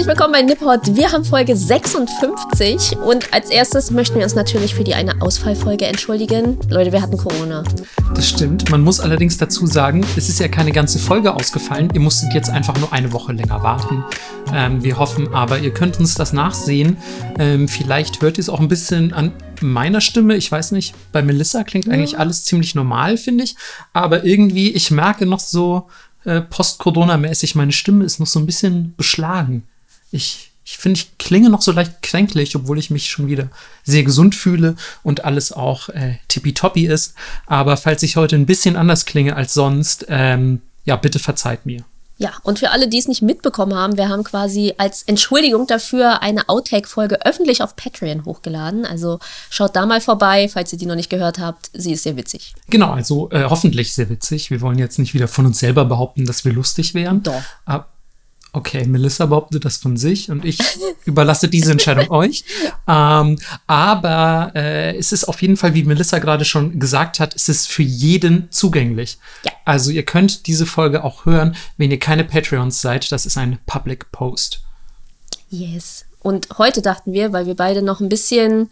Herzlich willkommen bei Nippot. Wir haben Folge 56 und als erstes möchten wir uns natürlich für die eine Ausfallfolge entschuldigen. Leute, wir hatten Corona. Das stimmt. Man muss allerdings dazu sagen, es ist ja keine ganze Folge ausgefallen. Ihr musstet jetzt einfach nur eine Woche länger warten. Ähm, wir hoffen aber, ihr könnt uns das nachsehen. Ähm, vielleicht hört ihr es auch ein bisschen an meiner Stimme. Ich weiß nicht, bei Melissa klingt ja. eigentlich alles ziemlich normal, finde ich. Aber irgendwie, ich merke noch so äh, post-Corona-mäßig, meine Stimme ist noch so ein bisschen beschlagen. Ich ich finde, ich klinge noch so leicht kränklich, obwohl ich mich schon wieder sehr gesund fühle und alles auch äh, tippitoppi ist. Aber falls ich heute ein bisschen anders klinge als sonst, ähm, ja, bitte verzeiht mir. Ja, und für alle, die es nicht mitbekommen haben, wir haben quasi als Entschuldigung dafür eine Outtake-Folge öffentlich auf Patreon hochgeladen. Also schaut da mal vorbei, falls ihr die noch nicht gehört habt. Sie ist sehr witzig. Genau, also äh, hoffentlich sehr witzig. Wir wollen jetzt nicht wieder von uns selber behaupten, dass wir lustig wären. Doch. Aber Okay, Melissa behauptet das von sich und ich überlasse diese Entscheidung euch. Ähm, aber äh, es ist auf jeden Fall, wie Melissa gerade schon gesagt hat, es ist für jeden zugänglich. Ja. Also ihr könnt diese Folge auch hören, wenn ihr keine Patreons seid. Das ist ein Public Post. Yes. Und heute dachten wir, weil wir beide noch ein bisschen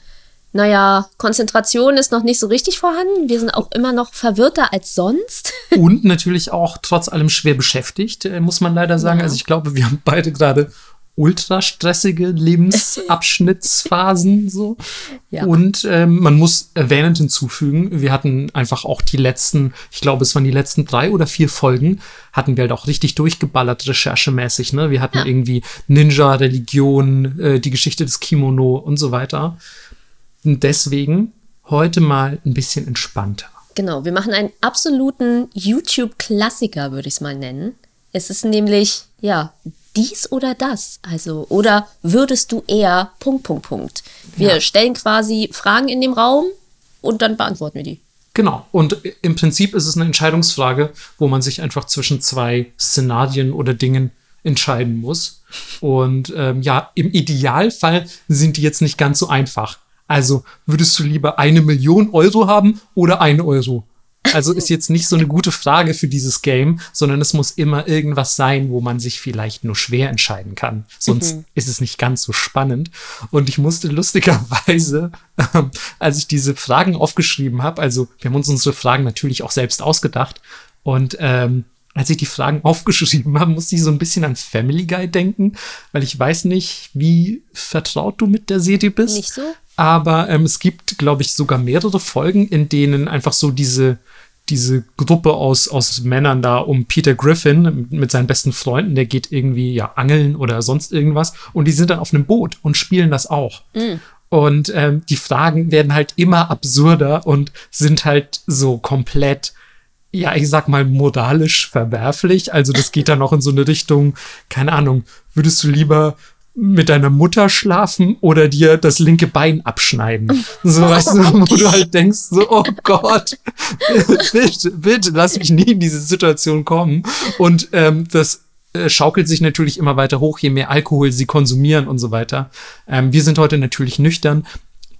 naja, Konzentration ist noch nicht so richtig vorhanden. Wir sind auch immer noch verwirrter als sonst. Und natürlich auch trotz allem schwer beschäftigt, äh, muss man leider sagen. Ja. Also ich glaube, wir haben beide gerade ultra stressige Lebensabschnittsphasen so. Ja. Und ähm, man muss erwähnend hinzufügen, wir hatten einfach auch die letzten, ich glaube, es waren die letzten drei oder vier Folgen, hatten wir halt auch richtig durchgeballert recherchemäßig. Ne? Wir hatten ja. irgendwie Ninja, Religion, äh, die Geschichte des Kimono und so weiter. Und deswegen heute mal ein bisschen entspannter. Genau, wir machen einen absoluten YouTube-Klassiker, würde ich es mal nennen. Es ist nämlich, ja, dies oder das. Also, oder würdest du eher Punkt, Punkt, Punkt. Wir ja. stellen quasi Fragen in dem Raum und dann beantworten wir die. Genau. Und im Prinzip ist es eine Entscheidungsfrage, wo man sich einfach zwischen zwei Szenarien oder Dingen entscheiden muss. Und ähm, ja, im Idealfall sind die jetzt nicht ganz so einfach. Also würdest du lieber eine Million Euro haben oder ein Euro? Also ist jetzt nicht so eine gute Frage für dieses Game, sondern es muss immer irgendwas sein, wo man sich vielleicht nur schwer entscheiden kann. Sonst mhm. ist es nicht ganz so spannend. Und ich musste lustigerweise, äh, als ich diese Fragen aufgeschrieben habe, also wir haben uns unsere Fragen natürlich auch selbst ausgedacht. Und ähm, als ich die Fragen aufgeschrieben habe, musste ich so ein bisschen an Family Guy denken, weil ich weiß nicht, wie vertraut du mit der Serie bist. Nicht so? Aber ähm, es gibt, glaube ich, sogar mehrere Folgen, in denen einfach so diese, diese Gruppe aus, aus Männern da um Peter Griffin mit seinen besten Freunden, der geht irgendwie ja angeln oder sonst irgendwas und die sind dann auf einem Boot und spielen das auch. Mhm. Und ähm, die Fragen werden halt immer absurder und sind halt so komplett, ja, ich sag mal, moralisch verwerflich. Also das geht dann auch in so eine Richtung, keine Ahnung, würdest du lieber mit deiner Mutter schlafen oder dir das linke Bein abschneiden. So weißt du, wo du halt denkst, so, oh Gott, bitte, bitte, lass mich nie in diese Situation kommen. Und ähm, das äh, schaukelt sich natürlich immer weiter hoch, je mehr Alkohol sie konsumieren und so weiter. Ähm, wir sind heute natürlich nüchtern.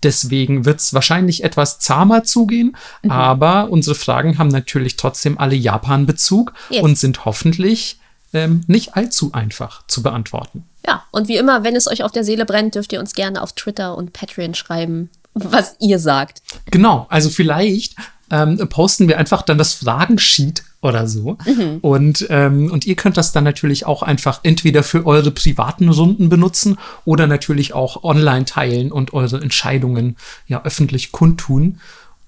Deswegen wird es wahrscheinlich etwas zahmer zugehen, mhm. aber unsere Fragen haben natürlich trotzdem alle Japan-Bezug yes. und sind hoffentlich ähm, nicht allzu einfach zu beantworten. Ja, und wie immer, wenn es euch auf der Seele brennt, dürft ihr uns gerne auf Twitter und Patreon schreiben, was ihr sagt. Genau, also vielleicht ähm, posten wir einfach dann das Fragensheet oder so. Mhm. Und, ähm, und ihr könnt das dann natürlich auch einfach entweder für eure privaten Runden benutzen oder natürlich auch online teilen und eure Entscheidungen ja öffentlich kundtun.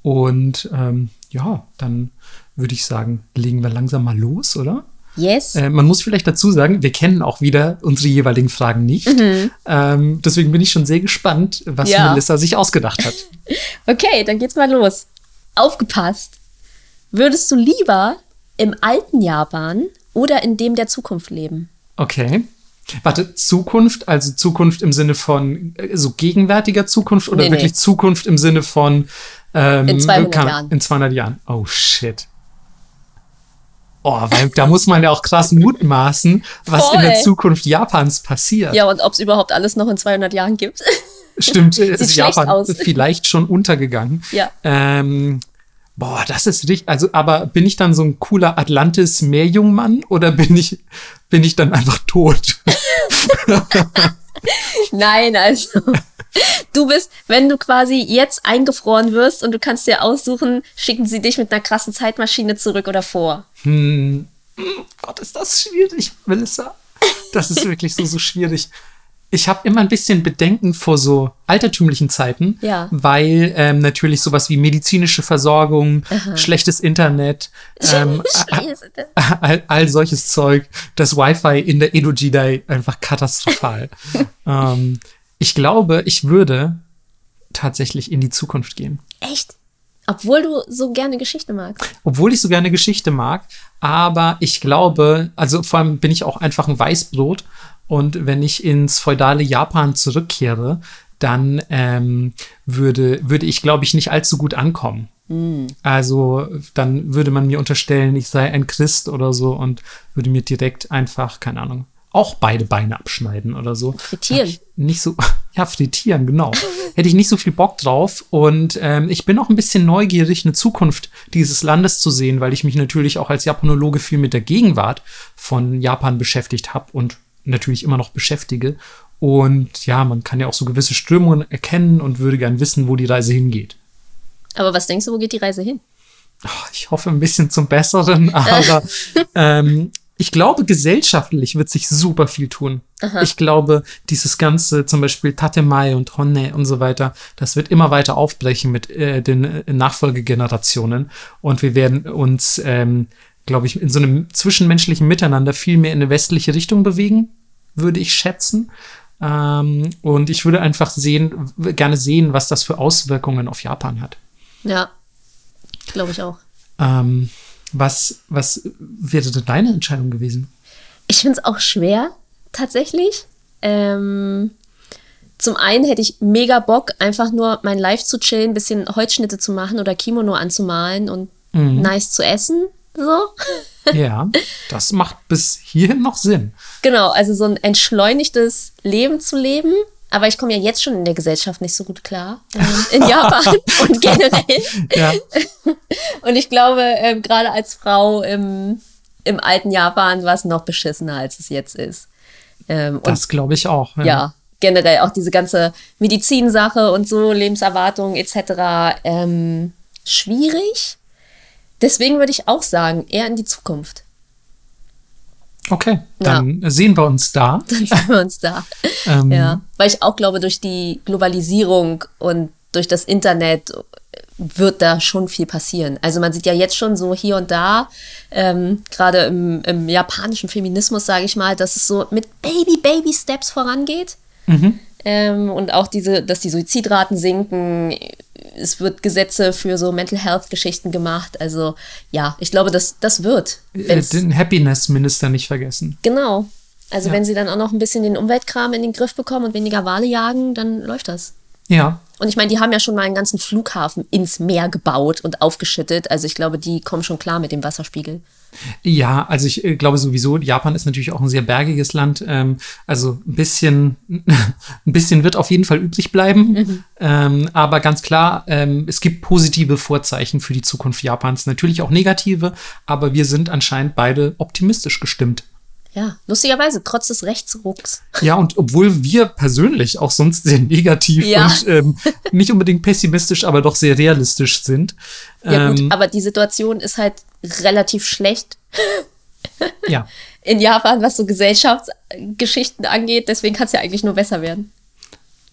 Und ähm, ja, dann würde ich sagen, legen wir langsam mal los, oder? Yes. Äh, man muss vielleicht dazu sagen, wir kennen auch wieder unsere jeweiligen Fragen nicht. Mhm. Ähm, deswegen bin ich schon sehr gespannt, was ja. Melissa sich ausgedacht hat. okay, dann geht's mal los. Aufgepasst. Würdest du lieber im alten Japan oder in dem der Zukunft leben? Okay. Warte, Zukunft, also Zukunft im Sinne von äh, so gegenwärtiger Zukunft oder nee, wirklich nee. Zukunft im Sinne von ähm, in 200 kann, Jahren? In 200 Jahren. Oh shit. Oh, weil da muss man ja auch krass mutmaßen, was Voll. in der Zukunft Japans passiert. Ja, und ob es überhaupt alles noch in 200 Jahren gibt. Stimmt, ist Japan aus. vielleicht schon untergegangen. Ja. Ähm, boah, das ist richtig. Also, aber bin ich dann so ein cooler Atlantis-Meerjungmann oder bin ich, bin ich dann einfach tot? Nein, also du bist, wenn du quasi jetzt eingefroren wirst und du kannst dir aussuchen, schicken sie dich mit einer krassen Zeitmaschine zurück oder vor. Hm. Gott, ist das schwierig, Melissa. Das ist wirklich so, so schwierig. Ich habe immer ein bisschen Bedenken vor so altertümlichen Zeiten, Ja. weil ähm, natürlich sowas wie medizinische Versorgung, schlechtes Internet, ähm, all, all solches Zeug, das Wi-Fi in der Edo Jedi einfach katastrophal. ähm, ich glaube, ich würde tatsächlich in die Zukunft gehen. Echt? Obwohl du so gerne Geschichte magst. Obwohl ich so gerne Geschichte mag, aber ich glaube, also vor allem bin ich auch einfach ein Weißbrot und wenn ich ins feudale Japan zurückkehre, dann ähm, würde, würde ich, glaube ich, nicht allzu gut ankommen. Also dann würde man mir unterstellen, ich sei ein Christ oder so und würde mir direkt einfach, keine Ahnung, auch beide Beine abschneiden oder so. Frittieren. Nicht so, ja, frittieren, genau. Hätte ich nicht so viel Bock drauf. Und ähm, ich bin auch ein bisschen neugierig, eine Zukunft dieses Landes zu sehen, weil ich mich natürlich auch als Japanologe viel mit der Gegenwart von Japan beschäftigt habe und natürlich immer noch beschäftige. Und ja, man kann ja auch so gewisse Strömungen erkennen und würde gern wissen, wo die Reise hingeht. Aber was denkst du, wo geht die Reise hin? Ich hoffe ein bisschen zum Besseren, aber ähm, ich glaube, gesellschaftlich wird sich super viel tun. Ich glaube, dieses ganze, zum Beispiel Tatemai und Honne und so weiter, das wird immer weiter aufbrechen mit äh, den äh, Nachfolgegenerationen. Und wir werden uns, ähm, glaube ich, in so einem zwischenmenschlichen Miteinander viel mehr in eine westliche Richtung bewegen, würde ich schätzen. Ähm, und ich würde einfach sehen, gerne sehen, was das für Auswirkungen auf Japan hat. Ja, glaube ich auch. Ähm, was, was wäre denn deine Entscheidung gewesen? Ich finde es auch schwer, tatsächlich. Ähm, zum einen hätte ich mega Bock, einfach nur mein Live zu chillen, bisschen Holzschnitte zu machen oder Kimono anzumalen und nice zu essen. So. Ja, das macht bis hierhin noch Sinn. Genau, also so ein entschleunigtes Leben zu leben. Aber ich komme ja jetzt schon in der Gesellschaft nicht so gut klar. Ähm, in Japan und generell. Ja, Und ich glaube, ähm, gerade als Frau im, im alten Japan war es noch beschissener, als es jetzt ist. Ähm, und das glaube ich auch. ja, generell auch diese ganze Medizinsache und so, Lebenserwartung etc. Ähm, schwierig. Deswegen würde ich auch sagen, eher in die Zukunft. Okay, dann sehen wir uns da. Dann sehen wir uns da. Ähm, Ja, weil ich auch glaube, durch die Globalisierung und durch das Internet wird da schon viel passieren. Also man sieht ja jetzt schon so hier und da, ähm, gerade im, im japanischen Feminismus, sage ich mal, dass es so mit Baby, Baby Steps vorangeht. Ähm, und auch diese, dass die Suizidraten sinken. Es wird Gesetze für so Mental Health Geschichten gemacht. Also ja, ich glaube, das, das wird. äh, den Happiness-Minister nicht vergessen. Genau. Also Ja. wenn sie dann auch noch ein bisschen den Umweltkram in den Griff bekommen und weniger Wale jagen, dann läuft das. Ja, Und ich meine, die haben ja schon mal einen ganzen Flughafen ins Meer gebaut und aufgeschüttet. Also ich glaube, die kommen schon klar mit dem Wasserspiegel. ja, also ich äh, glaube sowieso, Japan ist natürlich auch ein sehr bergiges Land. Ähm, also ein bisschen, ein bisschen wird auf jeden Fall übrig bleiben. Ähm, aber ganz klar, ähm, es gibt positive Vorzeichen für die Zukunft Japans. Natürlich auch negative, aber wir sind anscheinend beide optimistisch gestimmt. Ja, lustigerweise, trotz des Rechtsrucks. Ja, und obwohl wir persönlich auch sonst sehr negativ Ja. und ähm, nicht unbedingt pessimistisch, aber doch sehr realistisch sind. Ja ähm, gut, aber die Situation ist halt relativ schlecht ja. in Japan, was so Gesellschaftsgeschichten angeht. Deswegen kann es ja eigentlich nur besser werden.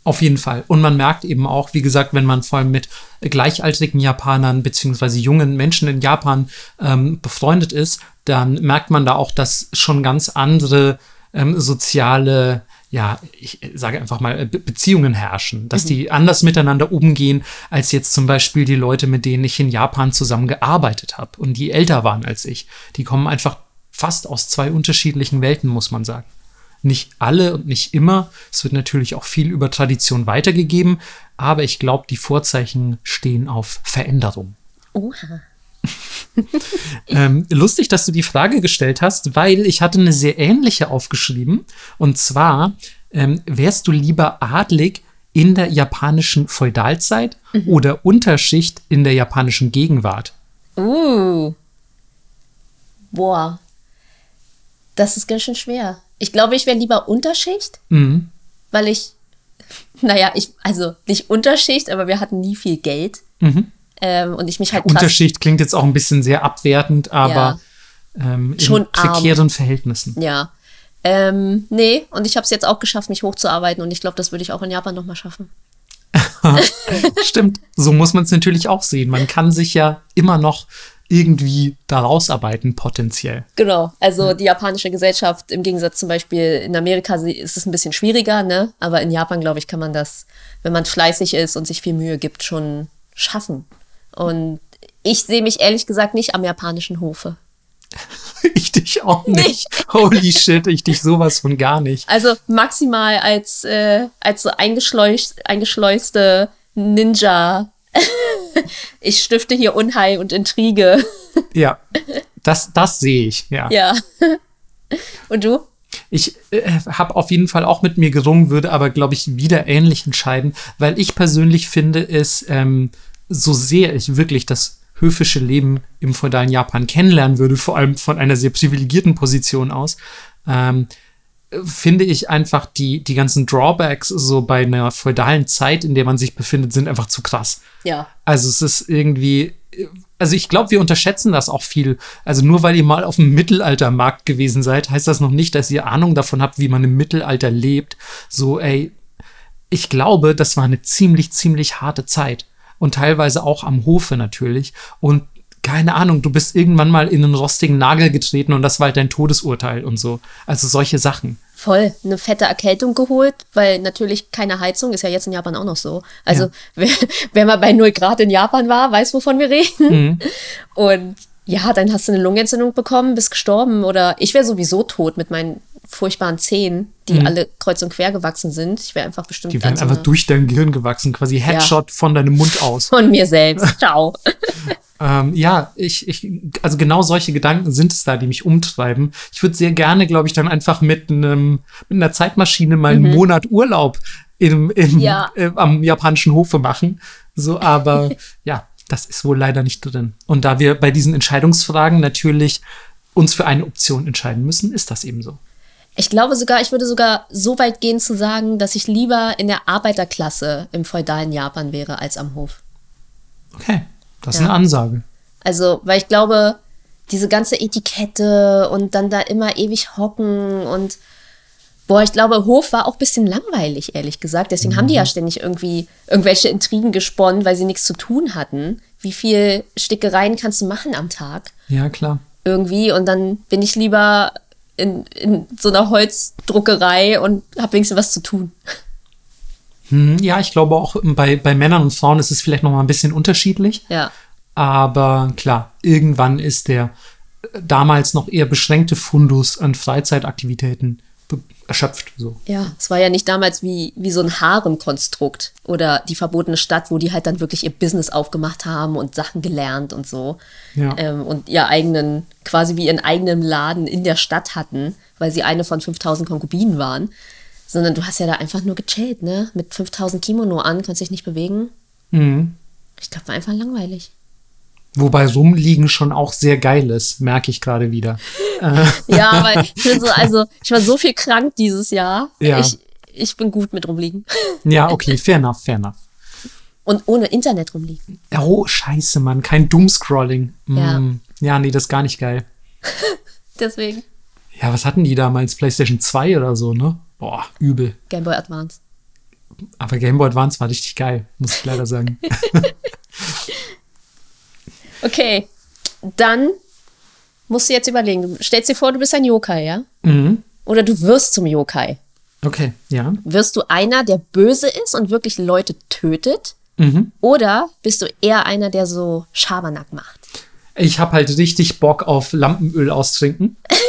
Auf jeden Fall. Und man merkt eben auch, wie gesagt, wenn man vor allem mit gleichaltrigen Japanern beziehungsweise jungen Menschen in Japan ähm, befreundet ist, dann merkt man da auch, dass schon ganz andere ähm, soziale, ja, ich sage einfach mal, Be Beziehungen herrschen, dass die anders miteinander umgehen, als jetzt zum Beispiel die Leute, mit denen ich in Japan zusammen gearbeitet habe und die älter waren als ich. Die kommen einfach fast aus zwei unterschiedlichen Welten, muss man sagen. Nicht alle und nicht immer. Es wird natürlich auch viel über Tradition weitergegeben, aber ich glaube, die Vorzeichen stehen auf Veränderung. Oha. Ähm, lustig, dass du die Frage gestellt hast, weil ich hatte eine sehr ähnliche aufgeschrieben. Und zwar, ähm, wärst du lieber adlig in der japanischen Feudalzeit oder Unterschicht in der japanischen Gegenwart? Uh. Boah. Das ist ganz schön schwer. Ich glaube, ich wäre lieber Unterschicht, Mhm. weil ich, naja, ich, also nicht Unterschicht, aber wir hatten nie viel Geld. Ähm, und ich mich halt Unterschicht klingt jetzt auch ein bisschen sehr abwertend, aber ähm, in Schon arm. prekären Verhältnissen. Ja. Ähm, nee, und ich habe es jetzt auch geschafft, mich hochzuarbeiten und ich glaube, das würde ich auch in Japan nochmal schaffen. Stimmt, so muss man es natürlich auch sehen. Man kann sich ja immer noch irgendwie da rausarbeiten, potenziell. Genau, also die japanische Gesellschaft im Gegensatz zum Beispiel in Amerika ist es ein bisschen schwieriger, ne? Aber in Japan, glaube ich, kann man das, wenn man fleißig ist und sich viel Mühe gibt, schon schaffen. Und ich sehe mich ehrlich gesagt nicht am japanischen Hofe. Ich dich auch nicht. Holy shit, ich dich sowas von gar nicht. Also maximal als, äh, als so eingeschleust, eingeschleuste Ninja. ich stifte hier Unheil und Intrige. Ja, das, das sehe ich, ja. ja. Und du? Ich äh, habe auf jeden Fall auch mit mir gerungen, würde aber, glaube ich, wieder ähnlich entscheiden, weil ich persönlich finde es, ähm, so sehr ich wirklich das höfische Leben im feudalen Japan kennenlernen würde, vor allem von einer sehr privilegierten Position aus, ähm, äh, finde ich einfach die, die ganzen Drawbacks so bei einer feudalen Zeit, in der man sich befindet, sind einfach zu krass. Ja. Also es ist irgendwie, also ich glaube, wir unterschätzen das auch viel. Also nur weil ihr mal auf dem Mittelaltermarkt gewesen seid, heißt das noch nicht, dass ihr Ahnung davon habt, wie man im Mittelalter lebt. So, ey, ich glaube, das war eine ziemlich, ziemlich harte Zeit. Und teilweise auch am Hofe natürlich. Und keine Ahnung, du bist irgendwann mal in einen rostigen Nagel getreten und das war halt dein Todesurteil und so. Also solche Sachen. Voll eine fette Erkältung geholt, weil natürlich keine Heizung ist ja jetzt in Japan auch noch so. Also Ja. wer, wer mal bei 0 Grad in Japan war, weiß, wovon wir reden. Und ja, dann hast du eine Lungenentzündung bekommen, bist gestorben oder ich wäre sowieso tot mit meinen furchtbaren Zähnen, die alle kreuz und quer gewachsen sind. Ich wäre einfach bestimmt Die werden ganz einfach durch dein Gehirn gewachsen, quasi Headshot von deinem Mund aus. von mir selbst. Ciao. Ähm, ja, ich, ich, also genau solche Gedanken sind es da, die mich umtreiben. Ich würde sehr gerne, glaube ich, dann einfach mit einem, mit einer Zeitmaschine mal einen Monat Urlaub im, im, Mhm. Ja. äh, am japanischen Hofe machen. So, aber ja, das ist wohl leider nicht drin. Und da wir bei diesen Entscheidungsfragen natürlich uns für eine Option entscheiden müssen, ist das eben so. Ich glaube sogar, ich würde sogar so weit gehen zu sagen, dass ich lieber in der Arbeiterklasse im feudalen Japan wäre als am Hof. Okay, das ist Ja. eine Ansage. Also, weil ich glaube, diese ganze Etikette und dann da immer ewig hocken und boah, ich glaube, Hof war auch ein bisschen langweilig, ehrlich gesagt. Deswegen haben die ja ständig irgendwie irgendwelche Intrigen gesponnen, weil sie nichts zu tun hatten. Wie viel Stickereien kannst du machen am Tag? Ja, klar. Irgendwie. Und dann bin ich lieber in, in so einer Holzdruckerei und habe wenigstens was zu tun. Hm, ja, ich glaube auch bei, bei Männern und Frauen ist es vielleicht noch mal ein bisschen unterschiedlich. Ja. Aber klar, irgendwann ist der äh, damals noch eher beschränkte Fundus an Freizeitaktivitäten erschöpft. So. Ja, es war ja nicht damals wie, wie so ein Harem-Konstrukt oder die verbotene Stadt, wo die halt dann wirklich ihr Business aufgemacht haben und Sachen gelernt und so. Ja. Ähm, und ihr eigenen, quasi wie ihren eigenen Laden in der Stadt hatten, weil sie eine von 5000 Konkubinen waren. Sondern du hast ja da einfach nur gechillt, ne? Mit 5000 Kimono an, konntest dich nicht bewegen. Mhm. Ich glaube, war einfach langweilig. Wobei Rumliegen schon auch sehr geil ist, merke ich gerade wieder. Ja, aber ich bin so, also, ich war so viel krank dieses Jahr. Ja. Ich, ich bin gut mit rumliegen. Ja, okay, fair enough, fair enough. Und ohne Internet rumliegen. Oh, scheiße, Mann, kein Doomscrolling. Ja. Mm, ja, nee, das ist gar nicht geil. Deswegen Ja, was hatten die damals? PlayStation 2 oder so, ne? Boah, übel. Game Boy Advance. Aber Game Boy Advance war richtig geil, muss ich leider sagen. Okay, dann musst du jetzt überlegen. Du stellst dir vor, du bist ein Yokai, ja? mhm. Oder du wirst zum Yokai. Okay, ja. Wirst du einer, der böse ist und wirklich Leute tötet? Mhm. Oder bist du eher einer, der so Schabernack macht? Ich habe halt richtig Bock auf Lampenöl austrinken.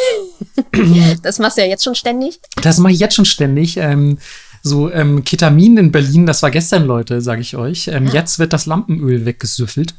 Das machst du ja jetzt schon ständig. Das mache ich jetzt schon ständig. Ähm, so ähm, Ketamin in Berlin, das war gestern, Leute, sage ich euch. Ähm, Jetzt wird das Lampenöl weggesüffelt.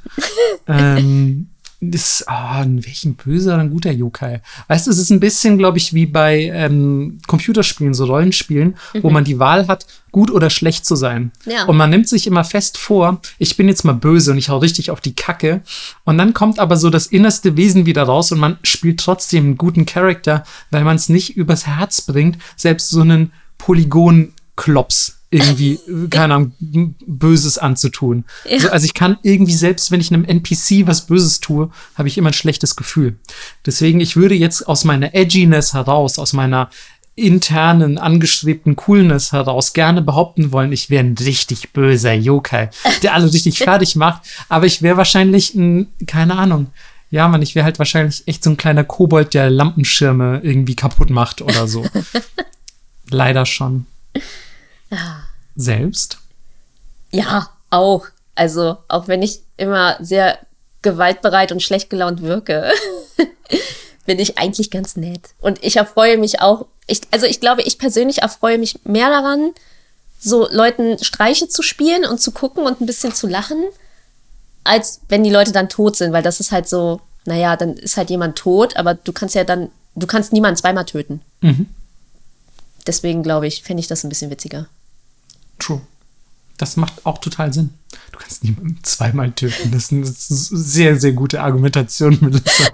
ähm, Das, oh, welchen böser oder ein guter Yokai? Weißt du, es ist ein bisschen, glaube ich, wie bei ähm, Computerspielen, so Rollenspielen, mhm. wo man die Wahl hat, gut oder schlecht zu sein. Ja. Und man nimmt sich immer fest vor, ich bin jetzt mal böse und ich hau richtig auf die Kacke. Und dann kommt aber so das innerste Wesen wieder raus und man spielt trotzdem einen guten Charakter, weil man es nicht übers Herz bringt, selbst so einen Polygon-Klops irgendwie, keine Ahnung, Böses anzutun. Ja. Also, also, ich kann irgendwie, selbst wenn ich einem NPC was Böses tue, habe ich immer ein schlechtes Gefühl. Deswegen, ich würde jetzt aus meiner Edginess heraus, aus meiner internen, angestrebten Coolness heraus gerne behaupten wollen, ich wäre ein richtig böser Yokai, der alle richtig fertig macht. Aber ich wäre wahrscheinlich ein, keine Ahnung, ja, man, ich wäre halt wahrscheinlich echt so ein kleiner Kobold, der Lampenschirme irgendwie kaputt macht oder so. Leider schon. Ja. Selbst? Ja, auch. Also, auch wenn ich immer sehr gewaltbereit und schlecht gelaunt wirke, bin ich eigentlich ganz nett. Und ich erfreue mich auch, ich, also ich glaube, ich persönlich erfreue mich mehr daran, so Leuten Streiche zu spielen und zu gucken und ein bisschen zu lachen, als wenn die Leute dann tot sind, weil das ist halt so, naja, dann ist halt jemand tot, aber du kannst ja dann, du kannst niemanden zweimal töten. Mhm. Deswegen glaube ich, fände ich das ein bisschen witziger. True. Das macht auch total Sinn. Du kannst niemanden zweimal töten. Das ist eine sehr, sehr gute Argumentation, Melissa.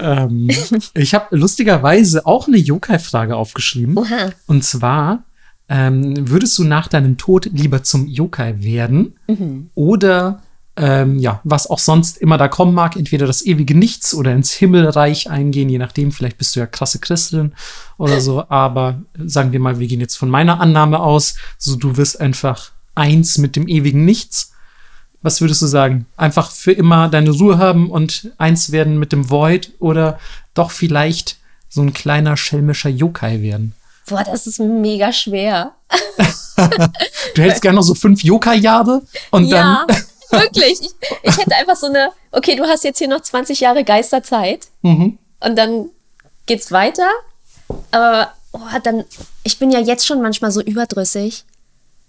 ähm, ich habe lustigerweise auch eine Yokai-Frage aufgeschrieben. Oha. Und zwar, ähm, würdest du nach deinem Tod lieber zum Yokai werden mhm. oder ähm, ja, was auch sonst immer da kommen mag, entweder das ewige Nichts oder ins Himmelreich eingehen, je nachdem, vielleicht bist du ja krasse Christin oder so, aber sagen wir mal, wir gehen jetzt von meiner Annahme aus, so du wirst einfach eins mit dem ewigen Nichts. Was würdest du sagen? Einfach für immer deine Ruhe haben und eins werden mit dem Void oder doch vielleicht so ein kleiner schelmischer Yokai werden? Boah, das ist mega schwer. du hältst gerne noch so fünf Yokai-Jahre und ja. dann Wirklich. Ich, ich, hätte einfach so eine, okay, du hast jetzt hier noch 20 Jahre Geisterzeit mhm. und dann geht's weiter. Aber oh, dann, ich bin ja jetzt schon manchmal so überdrüssig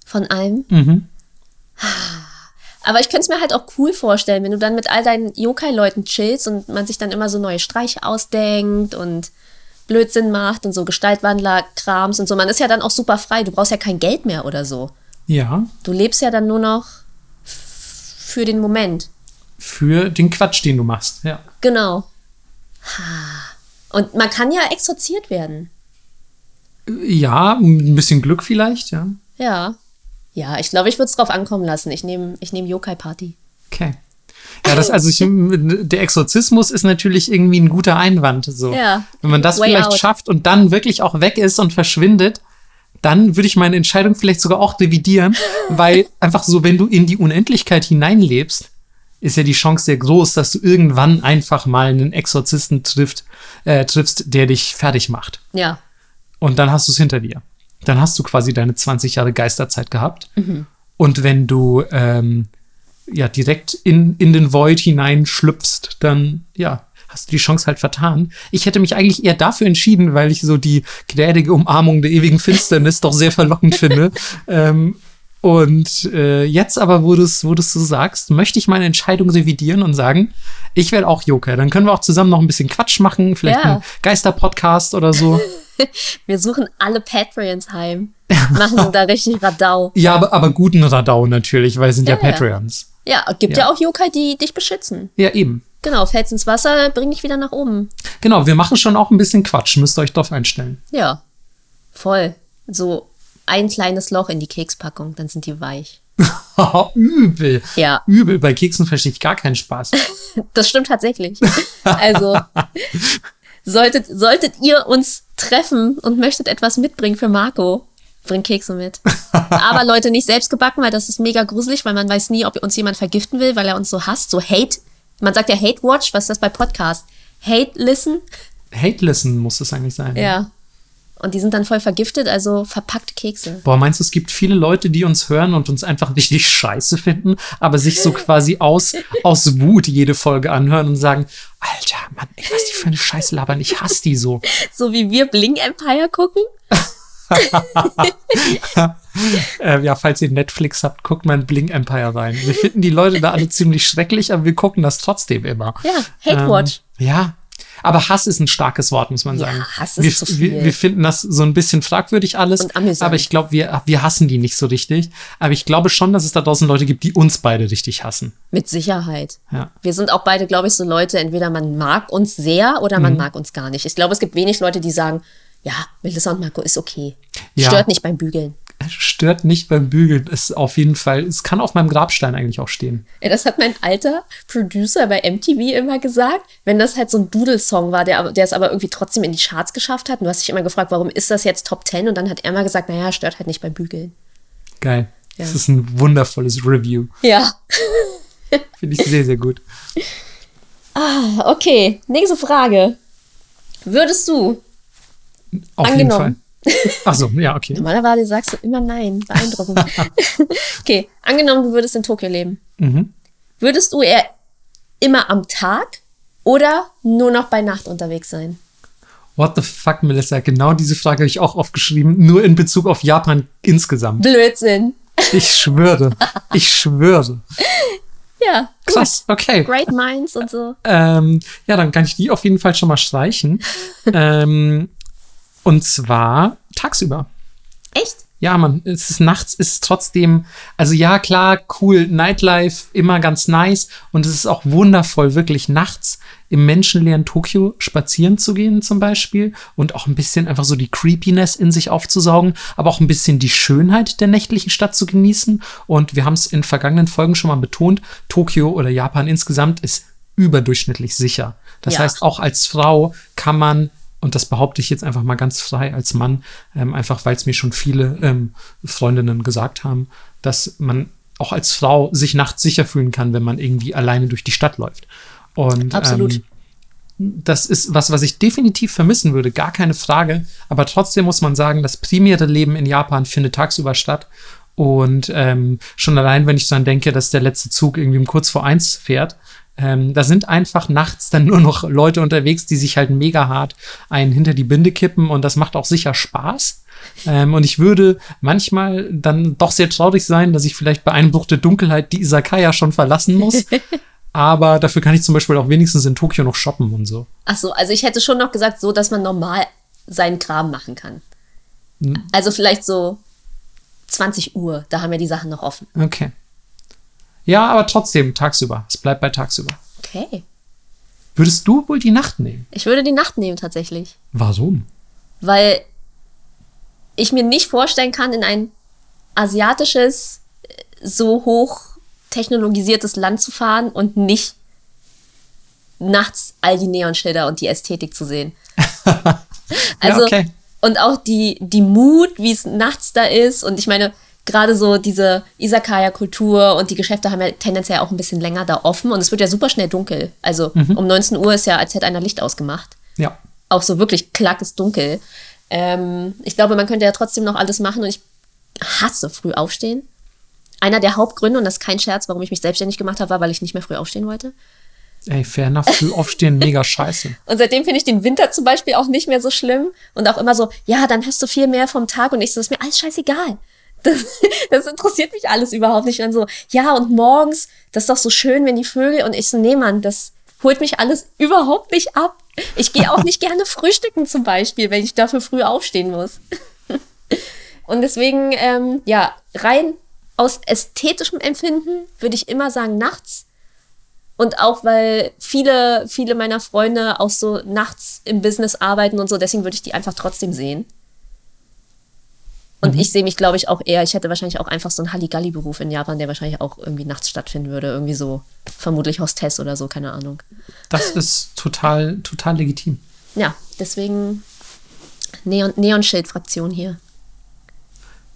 von allem. Mhm. Aber ich könnte es mir halt auch cool vorstellen, wenn du dann mit all deinen Yokai-Leuten chillst und man sich dann immer so neue Streiche ausdenkt und Blödsinn macht und so Gestaltwandler-Krams und so. Man ist ja dann auch super frei. Du brauchst ja kein Geld mehr oder so. Ja. Du lebst ja dann nur noch für den Moment. Für den Quatsch, den du machst, ja. Genau. Und man kann ja exorziert werden. Ja, ein bisschen Glück vielleicht, ja. Ja. Ja, ich glaube, ich würde es drauf ankommen lassen. Ich nehme ich nehm Yokai-Party. Okay. Ja, das, also ich, der Exorzismus ist natürlich irgendwie ein guter Einwand. So. Ja. Wenn man das Way vielleicht out. schafft und dann wirklich auch weg ist und verschwindet, dann würde ich meine Entscheidung vielleicht sogar auch revidieren, weil einfach so, wenn du in die Unendlichkeit hineinlebst, ist ja die Chance sehr groß, dass du irgendwann einfach mal einen Exorzisten trifft, äh, triffst, der dich fertig macht. Ja. Und dann hast du es hinter dir. Dann hast du quasi deine 20 Jahre Geisterzeit gehabt. Mhm. Und wenn du ähm, ja direkt in, in den Void hineinschlüpfst, dann ja, hast du die Chance halt vertan. Ich hätte mich eigentlich eher dafür entschieden, weil ich so die gnädige Umarmung der ewigen Finsternis doch sehr verlockend finde. Ähm, und äh, jetzt aber, wo du es wo so sagst, möchte ich meine Entscheidung revidieren und sagen, ich werde auch Joker. Dann können wir auch zusammen noch ein bisschen Quatsch machen, vielleicht ja. einen Geister-Podcast oder so. wir suchen alle Patreons heim. Machen da richtig Radau. Ja, aber, aber guten Radau natürlich, weil es sind ja, ja Patreons. Ja, gibt ja. ja auch Yokai, die dich beschützen. Ja, eben. Genau, fällst ins Wasser, bring dich wieder nach oben. Genau, wir machen schon auch ein bisschen Quatsch, müsst ihr euch drauf einstellen. Ja, voll. So ein kleines Loch in die Kekspackung, dann sind die weich. Übel. Ja. Übel. Bei Keksen verstehe ich gar keinen Spaß. das stimmt tatsächlich. Also, solltet, solltet ihr uns treffen und möchtet etwas mitbringen für Marco, bringt Kekse mit. Aber Leute, nicht selbst gebacken, weil das ist mega gruselig, weil man weiß nie, ob uns jemand vergiften will, weil er uns so hasst. So Hate man sagt ja Hate Watch, was ist das bei Podcast? Hate Listen? Hate Listen muss es eigentlich sein. Ja. Und die sind dann voll vergiftet, also verpackt Kekse. Boah, meinst du, es gibt viele Leute, die uns hören und uns einfach richtig scheiße finden, aber sich so quasi aus, aus Wut jede Folge anhören und sagen, Alter, Mann, ey, was die für eine Scheiße labern, ich hasse die so. So wie wir Bling Empire gucken? äh, ja, falls ihr Netflix habt, guckt mal in Blink Empire rein. Wir finden die Leute da alle ziemlich schrecklich, aber wir gucken das trotzdem immer. Ja, Hate Watch. Ähm, ja, aber Hass ist ein starkes Wort, muss man Ja, sagen. Hass ist wir, zu viel. Wir, wir finden das so ein bisschen fragwürdig alles. Und amüsant. aber ich glaube, wir, wir hassen die nicht so richtig. Aber ich glaube schon, dass es da draußen Leute gibt, die uns beide richtig hassen. Mit Sicherheit. Ja. Wir sind auch beide, glaube ich, so Leute, entweder man mag uns sehr oder Mhm. man mag uns gar nicht. Ich glaube, es gibt wenig Leute, die sagen, ja, Melissa und Marco ist okay. Ja. Stört nicht beim Bügeln. Stört nicht beim Bügeln. Ist auf jeden Fall, es kann auf meinem Grabstein eigentlich auch stehen. Ja, das hat mein alter Producer bei MTV immer gesagt. Wenn das halt so ein Doodle-Song war, der, der es aber irgendwie trotzdem in die Charts geschafft hat. Und du hast dich immer gefragt, warum ist das jetzt Top 10? Und dann hat er immer gesagt, naja, stört halt nicht beim Bügeln. Geil. Ja. Das ist ein wundervolles Review. Ja. Finde ich sehr, sehr gut. Okay, nächste Frage. Würdest du, Auf jeden Achso, ja, okay. normalerweise sagst du immer nein, beeindruckend. okay, angenommen, du würdest in Tokio leben. Mhm. Würdest du eher immer am Tag oder nur noch bei Nacht unterwegs sein? What the fuck, Melissa? Genau diese Frage habe ich auch aufgeschrieben, nur in Bezug auf Japan insgesamt. Blödsinn. Ich schwöre. Ich schwöre. Ja, gut. Krass, okay. Great Minds und so. Ähm, ja, dann kann ich die auf jeden Fall schon mal streichen. ähm, und zwar tagsüber. Echt? Ja, man, es ist nachts ist trotzdem, also ja, klar, cool, Nightlife, immer ganz nice. Und es ist auch wundervoll, wirklich nachts im menschenleeren Tokio spazieren zu gehen, zum Beispiel. Und auch ein bisschen einfach so die Creepiness in sich aufzusaugen, aber auch ein bisschen die Schönheit der nächtlichen Stadt zu genießen. Und wir haben es in vergangenen Folgen schon mal betont, Tokio oder Japan insgesamt ist überdurchschnittlich sicher. Das Ja. heißt, auch als Frau kann man und das behaupte ich jetzt einfach mal ganz frei als Mann, ähm, einfach weil es mir schon viele ähm, Freundinnen gesagt haben, dass man auch als Frau sich nachts sicher fühlen kann, wenn man irgendwie alleine durch die Stadt läuft. Und Absolut. Ähm, das ist was, was ich definitiv vermissen würde, gar keine Frage. Aber trotzdem muss man sagen, das primäre Leben in Japan findet tagsüber statt. Und ähm, schon allein, wenn ich dann denke, dass der letzte Zug irgendwie um kurz vor eins fährt, ähm, da sind einfach nachts dann nur noch Leute unterwegs, die sich halt mega hart einen hinter die Binde kippen und das macht auch sicher Spaß. Ähm, und ich würde manchmal dann doch sehr traurig sein, dass ich vielleicht bei Einbruch der Dunkelheit die Isakaya schon verlassen muss. Aber dafür kann ich zum Beispiel auch wenigstens in Tokio noch shoppen und so. Ach so, also ich hätte schon noch gesagt, so, dass man normal seinen Kram machen kann. Hm. Also vielleicht so 20 Uhr, da haben wir die Sachen noch offen. Okay. Ja, aber trotzdem tagsüber. Es bleibt bei tagsüber. Okay. Würdest du wohl die Nacht nehmen? Ich würde die Nacht nehmen tatsächlich. Warum? Weil ich mir nicht vorstellen kann, in ein asiatisches, so hoch technologisiertes Land zu fahren und nicht nachts all die Neonschilder und die Ästhetik zu sehen. Also, okay. und auch die, die Mut, wie es nachts da ist. Und ich meine, gerade so diese Isakaya-Kultur und die Geschäfte haben ja tendenziell auch ein bisschen länger da offen und es wird ja super schnell dunkel. Also um 19 Uhr ist ja, als hätte einer Licht ausgemacht. Ja. Auch so wirklich klack ist dunkel. Ähm, ich glaube, man könnte ja trotzdem noch alles machen und ich hasse früh aufstehen. Einer der Hauptgründe, und das ist kein Scherz, warum ich mich selbstständig gemacht habe, war, weil ich nicht mehr früh aufstehen wollte. Ey, fair enough. Früh aufstehen, mega scheiße. Und seitdem finde ich den Winter zum Beispiel auch nicht mehr so schlimm. Und auch immer so, ja, dann hast du viel mehr vom Tag und ich so, ist mir alles scheißegal. Das, das interessiert mich alles überhaupt nicht. Und so, ja, und morgens, das ist doch so schön, wenn die Vögel und ich so, nee, Mann, das holt mich alles überhaupt nicht ab. Ich gehe auch nicht gerne frühstücken zum Beispiel, wenn ich dafür früh aufstehen muss. Und deswegen, ähm, ja, rein aus ästhetischem Empfinden würde ich immer sagen nachts. Und auch weil viele, viele meiner Freunde auch so nachts im Business arbeiten und so, deswegen würde ich die einfach trotzdem sehen. Und ich sehe mich, glaube ich, auch eher, ich hätte wahrscheinlich auch einfach so einen Halligalli-Beruf in Japan, der wahrscheinlich auch irgendwie nachts stattfinden würde. Irgendwie so, vermutlich Hostess oder so, keine Ahnung. Das ist total, total legitim. Ja, deswegen Neon, Neonschild-Fraktion hier.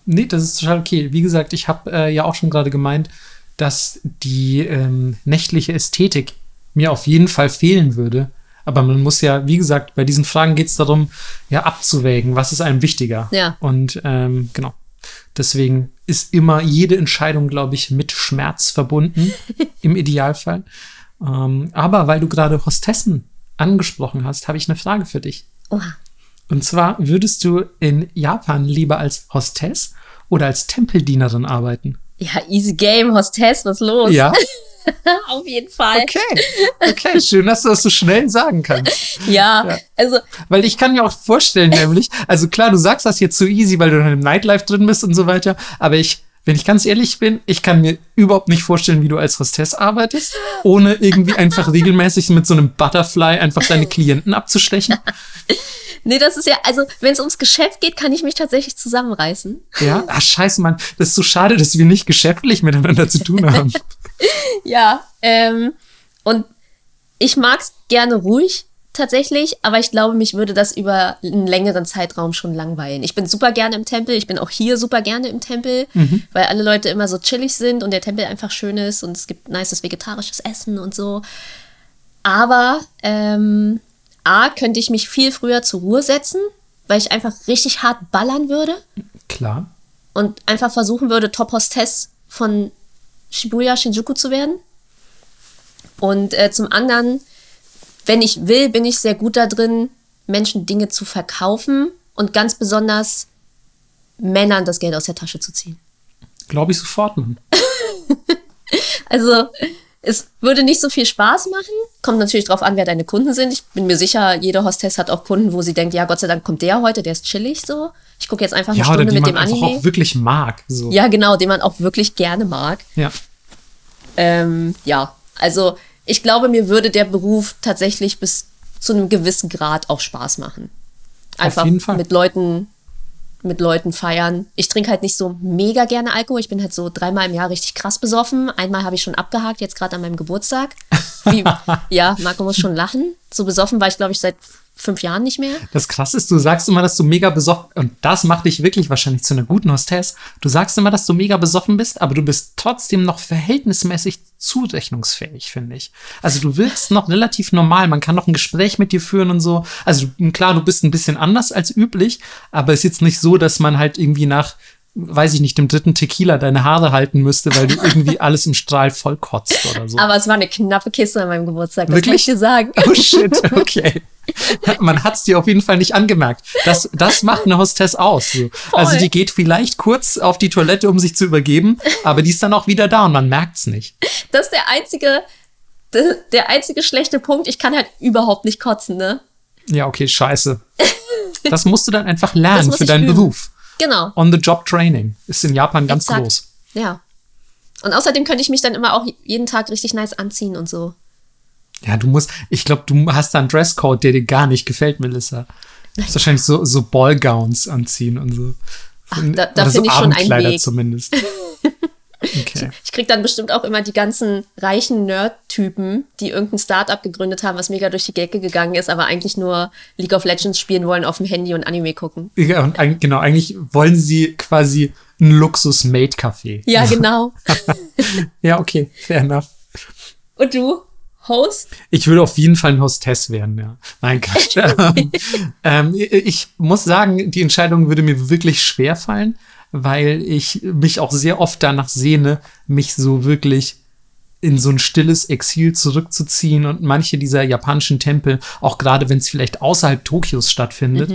Nee, das ist total okay. Wie gesagt, ich habe äh, ja auch schon gerade gemeint, dass die ähm, nächtliche Ästhetik mir auf jeden Fall fehlen würde. Aber man muss ja, wie gesagt, bei diesen Fragen geht es darum, ja, abzuwägen, was ist einem wichtiger. Ja. Und ähm, genau. Deswegen ist immer jede Entscheidung, glaube ich, mit Schmerz verbunden, im Idealfall. Ähm, aber weil du gerade Hostessen angesprochen hast, habe ich eine Frage für dich. Oha. Und zwar würdest du in Japan lieber als Hostess oder als Tempeldienerin arbeiten? Ja, easy game, Hostess, was los? Ja. Auf jeden Fall. Okay. Okay, schön, dass du das so schnell sagen kannst. Ja, Ja. also Weil ich kann mir auch vorstellen, nämlich, also klar, du sagst das jetzt so easy, weil du in einem Nightlife drin bist und so weiter, aber ich, wenn ich ganz ehrlich bin, ich kann mir überhaupt nicht vorstellen, wie du als Hostess arbeitest, ohne irgendwie einfach regelmäßig mit so einem Butterfly einfach deine Klienten abzustechen. Nee, das ist ja, also wenn es ums Geschäft geht, kann ich mich tatsächlich zusammenreißen. Ja, ach scheiße, Mann, das ist so schade, dass wir nicht geschäftlich miteinander zu tun haben. Ja. Ähm, und ich mag's gerne ruhig tatsächlich, aber ich glaube, mich würde das über einen längeren Zeitraum schon langweilen. Ich bin super gerne im Tempel, ich bin auch hier super gerne im Tempel, weil alle Leute immer so chillig sind und der Tempel einfach schön ist und es gibt nices vegetarisches Essen und so. Aber ähm, A, könnte ich mich viel früher zur Ruhe setzen, weil ich einfach richtig hart ballern würde Klar. und einfach versuchen würde, Top-Hostess von Shibuya Shinjuku zu werden. Und äh, zum anderen, wenn ich will, bin ich sehr gut da drin, Menschen Dinge zu verkaufen und ganz besonders Männern das Geld aus der Tasche zu ziehen. Glaube ich sofort, Mann. Also es würde nicht so viel Spaß machen. Kommt natürlich drauf an, wer deine Kunden sind. Ich bin mir sicher, jede Hostess hat auch Kunden, wo sie denkt, ja, Gott sei Dank kommt der heute, der ist chillig so. Ich gucke jetzt einfach eine Ja, oder Stunde die mit man dem einfach Anime. auch wirklich mag. So. Ja, genau, den man auch wirklich gerne mag. ja. Ähm, ja, also ich glaube, mir würde der Beruf tatsächlich bis zu einem gewissen Grad auch Spaß machen. Einfach jeden Fall. mit Leuten, mit Leuten feiern. Ich trinke halt nicht so mega gerne Alkohol. Ich bin halt so dreimal im Jahr richtig krass besoffen. Einmal habe ich schon abgehakt, jetzt gerade an meinem Geburtstag. Wie, ja, Marco muss schon lachen. So besoffen war ich, glaube ich, seit fünf Jahren nicht mehr. Das krasse ist, du sagst immer, dass du mega besoffen, und das macht dich wirklich wahrscheinlich zu einer guten Hostess. Du sagst immer, dass du mega besoffen bist, aber du bist trotzdem noch verhältnismäßig zurechnungsfähig, finde ich. Also du wirkst noch relativ normal, man kann noch ein Gespräch mit dir führen und so. Also klar, du bist ein bisschen anders als üblich, aber es ist jetzt nicht so, dass man halt irgendwie nach, weiß ich nicht, dem dritten Tequila deine Haare halten müsste, weil du irgendwie alles im Strahl voll kotzt oder so. Aber es war eine knappe Kiste an meinem Geburtstag, das Wirklich? kann ich dir sagen. Oh shit, okay. Man hat's dir auf jeden Fall nicht angemerkt. Das, das macht eine Hostess aus. So. Also die geht vielleicht kurz auf die Toilette, um sich zu übergeben, aber die ist dann auch wieder da und man merkt's nicht. Das ist der einzige, der, der einzige schlechte Punkt. Ich kann halt überhaupt nicht kotzen, ne? Ja, okay, scheiße. Das musst du dann einfach lernen für deinen üben. Beruf. Genau. On-the-Job-Training ist in Japan ganz Exakt. groß. Ja. Und außerdem könnte ich mich dann immer auch jeden Tag richtig nice anziehen und so. Ja, du musst, ich glaube, du hast da einen Dresscode, der dir gar nicht gefällt, Melissa. Du musst wahrscheinlich so, so Ballgowns anziehen und so. Ach, da- da Oder so finde ich schon einen Weg. zumindest. Okay. Ich krieg dann bestimmt auch immer die ganzen reichen Nerd-Typen, die irgendein Startup gegründet haben, was mega durch die Decke gegangen ist, aber eigentlich nur League of Legends spielen wollen auf dem Handy und Anime gucken. Ja, und genau, eigentlich wollen sie quasi ein Luxus-Made-Café. Ja, genau. Ja, okay, fair enough. Und du? Host? Ich würde auf jeden Fall ein Hostess werden, ja. Nein, Quatsch. ähm, ähm, ich muss sagen, die Entscheidung würde mir wirklich schwer fallen, weil ich mich auch sehr oft danach sehne, mich so wirklich in so ein stilles Exil zurückzuziehen und manche dieser japanischen Tempel, auch gerade wenn es vielleicht außerhalb Tokios stattfindet,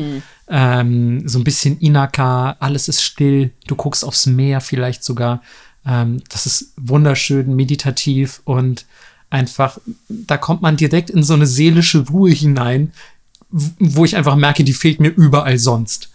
ähm, so ein bisschen Inaka, alles ist still, du guckst aufs Meer vielleicht sogar. Ähm, das ist wunderschön, meditativ und einfach, da kommt man direkt in so eine seelische Ruhe hinein, wo ich einfach merke, die fehlt mir überall sonst.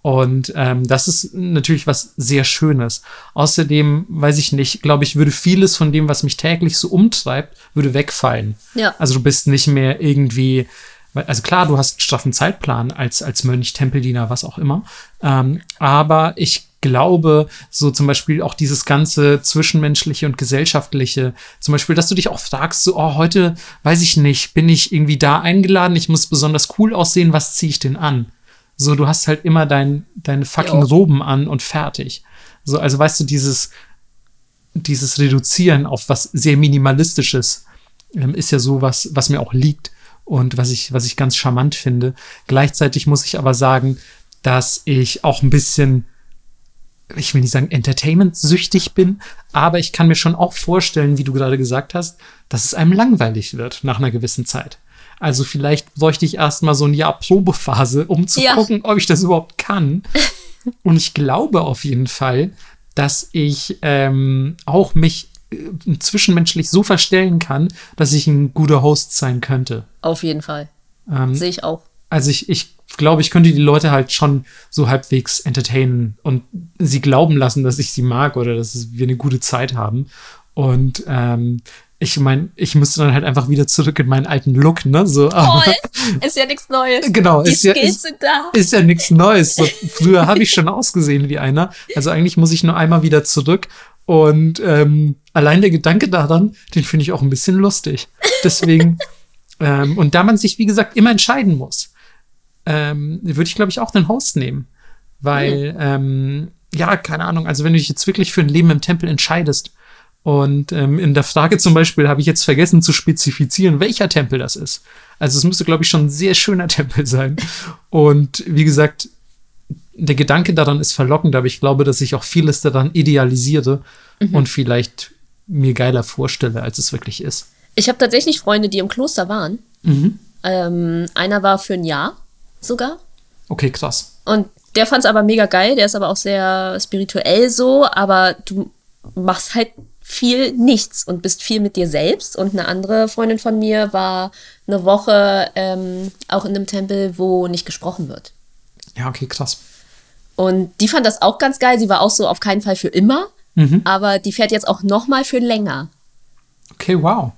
Und ähm, das ist natürlich was sehr Schönes. Außerdem, weiß ich nicht, glaube ich, würde vieles von dem, was mich täglich so umtreibt, würde wegfallen. Ja. Also du bist nicht mehr irgendwie, also klar, du hast einen straffen Zeitplan als, als Mönch, Tempeldiener, was auch immer. Ähm, aber ich glaube, so zum Beispiel auch dieses ganze Zwischenmenschliche und Gesellschaftliche, zum Beispiel, dass du dich auch fragst, so, oh, heute, weiß ich nicht, bin ich irgendwie da eingeladen, ich muss besonders cool aussehen, was ziehe ich denn an? So, du hast halt immer dein, deine fucking. Roben an und fertig. So, also weißt du, dieses, dieses Reduzieren auf was sehr Minimalistisches ähm, ist ja so was, was mir auch liegt und was ich, was ich ganz charmant finde. Gleichzeitig muss ich aber sagen, dass ich auch ein bisschen, ich will nicht sagen Entertainment-süchtig bin, aber ich kann mir schon auch vorstellen, wie du gerade gesagt hast, dass es einem langweilig wird nach einer gewissen Zeit. Also vielleicht bräuchte ich erstmal so ein Jahr Probephase, um zu Ja. gucken, ob ich das überhaupt kann. Und ich glaube auf jeden Fall, dass ich ähm, auch mich äh, zwischenmenschlich so verstellen kann, dass ich ein guter Host sein könnte. Auf jeden Fall. Ähm, Sehe ich auch. Also ich, ich glaube, ich könnte die Leute halt schon so halbwegs entertainen und sie glauben lassen, dass ich sie mag oder dass wir eine gute Zeit haben. Und ähm, ich meine, ich müsste dann halt einfach wieder zurück in meinen alten Look, ne? So, aber. Ist ja nichts Neues. Genau, Die ist ja- Skills ist- sind da. ist ja nichts Neues. So, früher habe ich schon ausgesehen wie einer. Also eigentlich muss ich nur einmal wieder zurück. Und ähm, allein der Gedanke daran, den finde ich auch ein bisschen lustig. Deswegen, ähm, und da man sich, wie gesagt, immer entscheiden muss, ähm, würde ich, glaube ich, auch den Host nehmen. Weil, ähm, ja, keine Ahnung, also wenn du dich jetzt wirklich für ein Leben im Tempel entscheidest und ähm, in der Frage zum Beispiel habe ich jetzt vergessen zu spezifizieren, welcher Tempel das ist. Also es müsste, glaube ich, schon ein sehr schöner Tempel sein. Und wie gesagt, der Gedanke daran ist verlockend, aber ich glaube, dass ich auch vieles daran idealisiere und vielleicht mir geiler vorstelle, als es wirklich ist. Ich habe tatsächlich Freunde, die im Kloster waren. Ähm, einer war für ein Jahr sogar. Okay, krass. Und der fand es aber mega geil. Der ist aber auch sehr spirituell so. Aber du machst halt viel nichts und bist viel mit dir selbst. Und eine andere Freundin von mir war eine Woche ähm, auch in einem Tempel, wo nicht gesprochen wird. Ja, okay, krass. Und die fand das auch ganz geil. Sie war auch so auf keinen Fall für immer. Aber die fährt jetzt auch noch mal für länger. Okay, wow.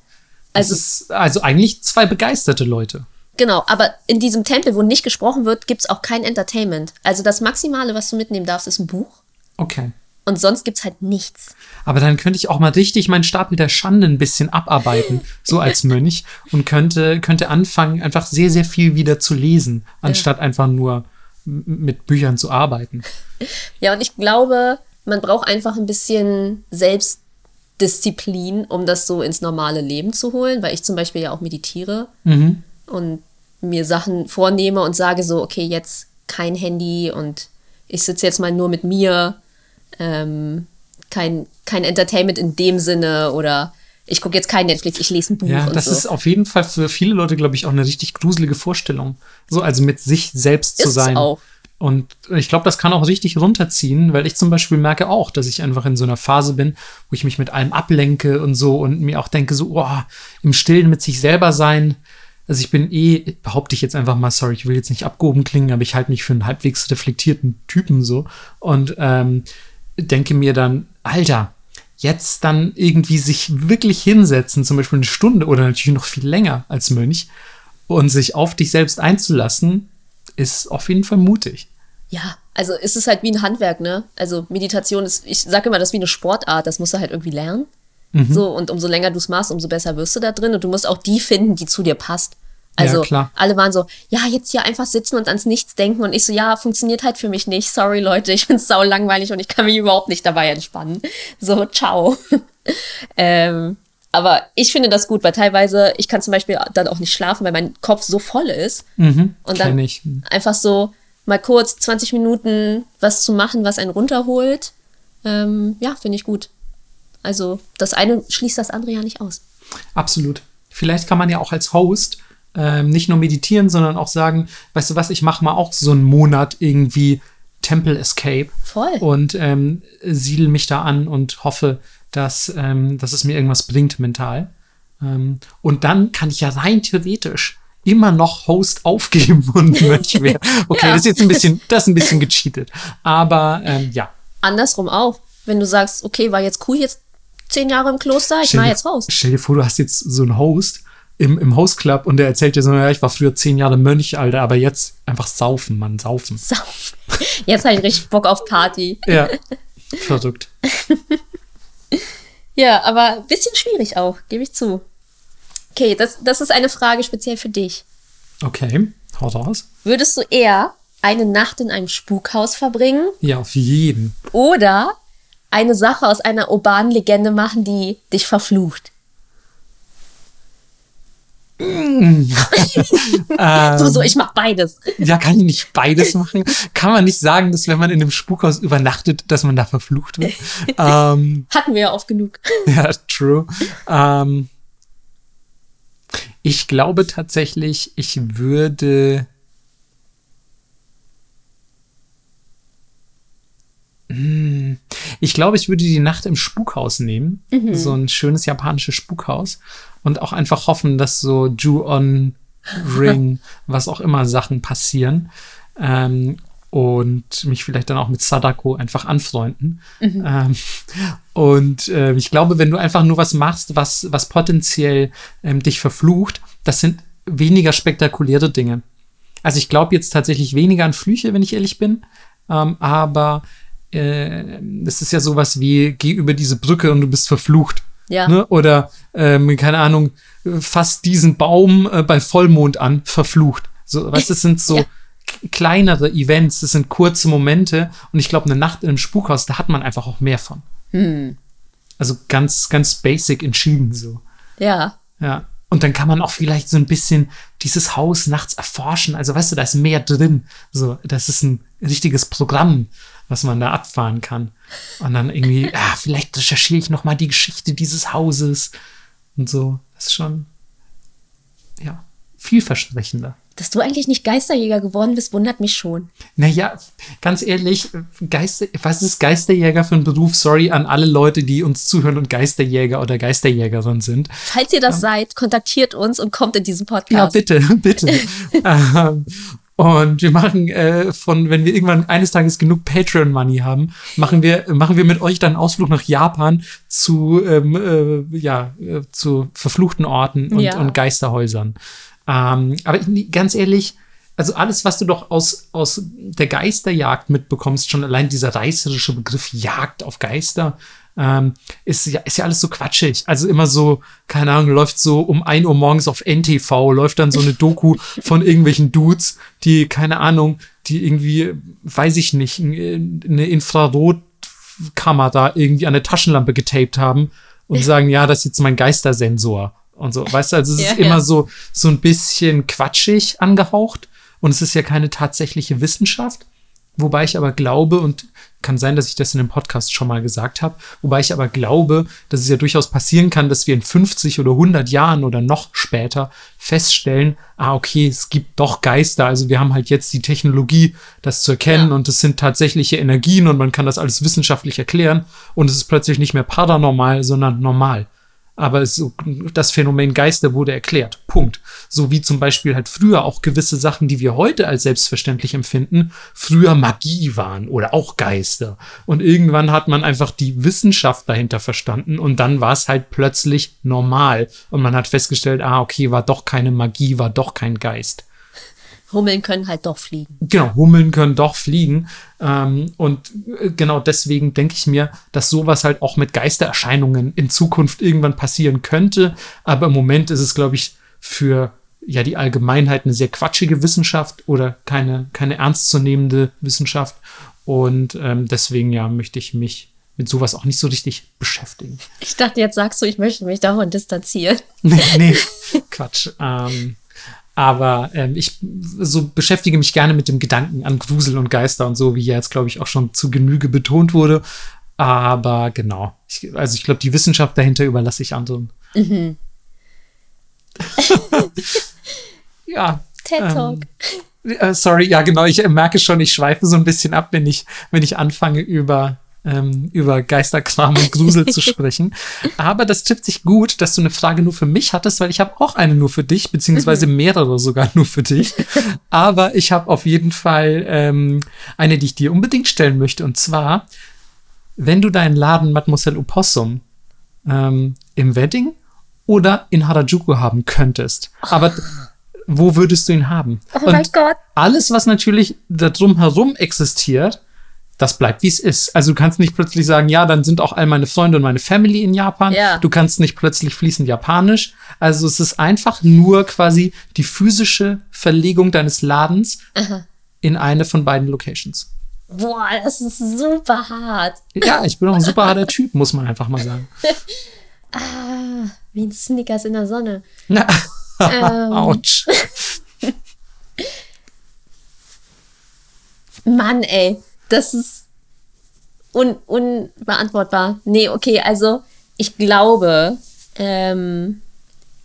Das Also- ist also eigentlich zwei begeisterte Leute. Genau, aber in diesem Tempel, wo nicht gesprochen wird, gibt es auch kein Entertainment. Also das Maximale, was du mitnehmen darfst, ist ein Buch. Okay. Und sonst gibt es halt nichts. Aber dann könnte ich auch mal richtig meinen Stapel der Schande ein bisschen abarbeiten, so als Mönch, und könnte, könnte anfangen, einfach sehr, sehr viel wieder zu lesen, anstatt einfach nur mit Büchern zu arbeiten. Ja, und ich glaube, man braucht einfach ein bisschen Selbstdisziplin, um das so ins normale Leben zu holen, weil ich zum Beispiel ja auch meditiere und mir Sachen vornehme und sage so, okay, jetzt kein Handy und ich sitze jetzt mal nur mit mir, ähm, kein, kein Entertainment in dem Sinne oder ich gucke jetzt kein Netflix, ich lese ein Buch Ja, das so. ist auf jeden Fall für viele Leute, glaube ich, auch eine richtig gruselige Vorstellung. So, also mit sich selbst zu Ist es sein. auch. Und ich glaube, das kann auch richtig runterziehen, weil ich zum Beispiel merke auch, dass ich einfach in so einer Phase bin, wo ich mich mit allem ablenke und so und mir auch denke, so, oh, im Stillen mit sich selber sein. Also ich bin eh, behaupte ich jetzt einfach mal, sorry, ich will jetzt nicht abgehoben klingen, aber ich halte mich für einen halbwegs reflektierten Typen so und ähm, denke mir dann, Alter, jetzt dann irgendwie sich wirklich hinsetzen, zum Beispiel eine Stunde oder natürlich noch viel länger als Mönch und sich auf dich selbst einzulassen, ist auf jeden Fall mutig. Ja, also ist es halt wie ein Handwerk, ne? Also Meditation ist, ich sage immer, das ist wie eine Sportart, das musst du halt irgendwie lernen. Mhm. So, und umso länger du es machst, umso besser wirst du da drin und du musst auch die finden, die zu dir passt. Also Ja, alle waren so, ja, jetzt hier einfach sitzen und ans Nichts denken und ich so, ja, funktioniert halt für mich nicht. Sorry, Leute, ich find's sau langweilig und ich kann mich überhaupt nicht dabei entspannen. So, ciao. ähm, aber ich finde das gut, weil teilweise, ich kann zum Beispiel dann auch nicht schlafen, weil mein Kopf so voll ist. Mhm, Und dann ich. einfach so mal kurz 20 Minuten was zu machen, was einen runterholt. Ähm, ja, finde ich gut. Also das eine schließt das andere ja nicht aus. Absolut. Vielleicht kann man ja auch als Host ähm, nicht nur meditieren, sondern auch sagen, weißt du was, ich mache mal auch so einen Monat irgendwie Temple Escape Voll. und ähm, siedel mich da an und hoffe, dass, ähm, dass es mir irgendwas bringt mental. Ähm, und dann kann ich ja rein theoretisch immer noch Host aufgeben und Mönch werden. Okay, Ja. das ist jetzt ein bisschen, das ist ein bisschen gecheatet. Aber ähm, ja. Andersrum auch. Wenn du sagst, okay, war jetzt cool, jetzt zehn Jahre im Kloster, ich Stell mache dir- jetzt raus. Stell dir vor, du hast jetzt so einen Host im, im Host Club und der erzählt dir so, ja, ich war früher zehn Jahre Mönch, Alter, aber jetzt einfach saufen, Mann, saufen. Saufen. Jetzt habe ich richtig Bock auf Party. Ja, verrückt. Ja, aber ein bisschen schwierig auch, gebe ich zu. Okay, das, das ist eine Frage speziell für dich. Okay, hau raus. Würdest du eher eine Nacht in einem Spukhaus verbringen Ja, auf jeden. oder eine Sache aus einer urbanen Legende machen, die dich verflucht? so, so, ich mach beides. Ja, kann ich nicht beides machen? Kann man nicht sagen, dass wenn man in einem Spukhaus übernachtet, dass man da verflucht wird? ähm, Hatten wir ja oft genug. ja, true. Ähm, ich glaube tatsächlich, ich würde. Ich glaube, ich würde die Nacht im Spukhaus nehmen. So ein schönes japanisches Spukhaus. Und auch einfach hoffen, dass so Ju-On, Ring, was auch immer Sachen passieren. Ähm, und mich vielleicht dann auch mit Sadako einfach anfreunden. Ähm, und äh, ich glaube, wenn du einfach nur was machst, was, was potenziell ähm, dich verflucht, das sind weniger spektakuläre Dinge. Also ich glaube jetzt tatsächlich weniger an Flüche, wenn ich ehrlich bin. Ähm, aber äh, das ist ja sowas wie, geh über diese Brücke und du bist verflucht. Ja. Ne? Oder, ähm, keine Ahnung, fass diesen Baum äh, bei Vollmond an, verflucht. So, weißt du, es sind so Ja. kleinere Events, das sind kurze Momente. Und ich glaube, eine Nacht in einem Spukhaus, da hat man einfach auch mehr von. Also ganz, ganz basic entschieden so. Ja. Ja. Und dann kann man auch vielleicht so ein bisschen dieses Haus nachts erforschen. Also weißt du, da ist mehr drin. So, das ist ein richtiges Programm, was man da abfahren kann. Und dann irgendwie, ja, vielleicht recherchiere ich noch mal die Geschichte dieses Hauses und so. Das ist schon, ja, vielversprechender. Dass du eigentlich nicht Geisterjäger geworden bist, wundert mich schon. Naja, ganz ehrlich, Geister, was ist Geisterjäger für ein Beruf? Sorry an alle Leute, die uns zuhören und Geisterjäger oder Geisterjägerin sind. Falls ihr das seid, kontaktiert uns und kommt in diesen Podcast. Ja, bitte, bitte. ähm, und wir machen äh, von, wenn wir irgendwann eines Tages genug Patreon-Money haben, machen wir, machen wir mit euch dann einen Ausflug nach Japan zu, ähm, äh, ja, äh, zu verfluchten Orten und, Ja. und Geisterhäusern. Ähm, aber ich- ganz ehrlich, also alles, was du doch aus, aus der Geisterjagd mitbekommst, schon allein dieser reißerische Begriff Jagd auf Geister, ähm, ist, ja, ist ja alles so quatschig. Also immer so, keine Ahnung, läuft so um 1 Uhr morgens auf NTV, läuft dann so eine Doku von irgendwelchen Dudes, die, keine Ahnung, die irgendwie, weiß ich nicht, eine Infrarotkamera irgendwie an eine Taschenlampe getaped haben und sagen, ja, das ist jetzt mein Geistersensor und so. Weißt du, also es Ja, ist immer ja. so, so ein bisschen quatschig angehaucht und es ist ja keine tatsächliche Wissenschaft. Wobei ich aber glaube, und kann sein, dass ich das in dem Podcast schon mal gesagt habe, wobei ich aber glaube, dass es ja durchaus passieren kann, dass wir in 50 oder 100 Jahren oder noch später feststellen, ah, okay, es gibt doch Geister. Also wir haben halt jetzt die Technologie, das zu erkennen Ja. und es sind tatsächliche Energien und man kann das alles wissenschaftlich erklären und es ist plötzlich nicht mehr paranormal, sondern normal. Aber so- das Phänomen Geister wurde erklärt. Punkt. So wie zum Beispiel halt früher auch gewisse Sachen, die wir heute als selbstverständlich empfinden, früher Magie waren oder auch Geister. Und irgendwann hat man einfach die Wissenschaft dahinter verstanden und dann war es halt plötzlich normal. Und man hat festgestellt, ah, okay, war doch keine Magie, war doch kein Geist. Hummeln können halt doch fliegen. Genau, Hummeln können doch fliegen. Ähm, und äh, genau deswegen denke ich mir, dass sowas halt auch mit Geistererscheinungen in Zukunft irgendwann passieren könnte. Aber im Moment ist es, glaube ich, für ja die Allgemeinheit eine sehr quatschige Wissenschaft oder keine, keine ernstzunehmende Wissenschaft. Und ähm, deswegen ja möchte ich mich mit sowas auch nicht so richtig beschäftigen. Ich dachte, jetzt sagst du, ich möchte mich davon distanzieren. Nee, nee, Quatsch. Ähm, aber ähm, ich so beschäftige mich gerne mit dem Gedanken an Grusel und Geister und so, wie ja jetzt, glaube ich, auch schon zu Genüge betont wurde. Aber genau. Ich, also ich glaube, die Wissenschaft dahinter überlasse ich anderen. ja. TED Talk. Äh, sorry, ja, genau. Ich äh, merke schon, ich schweife so ein bisschen ab, wenn ich, wenn ich anfange, über, ähm, über Geisterkram und Grusel zu sprechen. Aber das trifft sich gut, dass du eine Frage nur für mich hattest, weil ich habe auch eine nur für dich, beziehungsweise mehrere sogar nur für dich. Aber ich habe auf jeden Fall ähm, eine, die ich dir unbedingt stellen möchte. Und zwar, wenn du deinen Laden Mademoiselle Opossum ähm, im Wedding oder in Harajuku haben könntest, aber wo würdest du ihn haben? Oh mein Gott. alles, was natürlich da drumherum existiert, das bleibt wie es ist. Also du kannst nicht plötzlich sagen, ja, dann sind auch all meine Freunde und meine Family in Japan. Ja. Du kannst nicht plötzlich fließend Japanisch. Also es ist einfach nur quasi die physische Verlegung deines Ladens in eine von beiden Locations. Boah, das ist super hart. Ja, ich bin auch ein super harter Typ, muss man einfach mal sagen. Ah, wie ein Snickers in der Sonne. Na, Ähm. Autsch. Mann, ey, das ist un unbeantwortbar. Nee, okay, also ich glaube, ähm,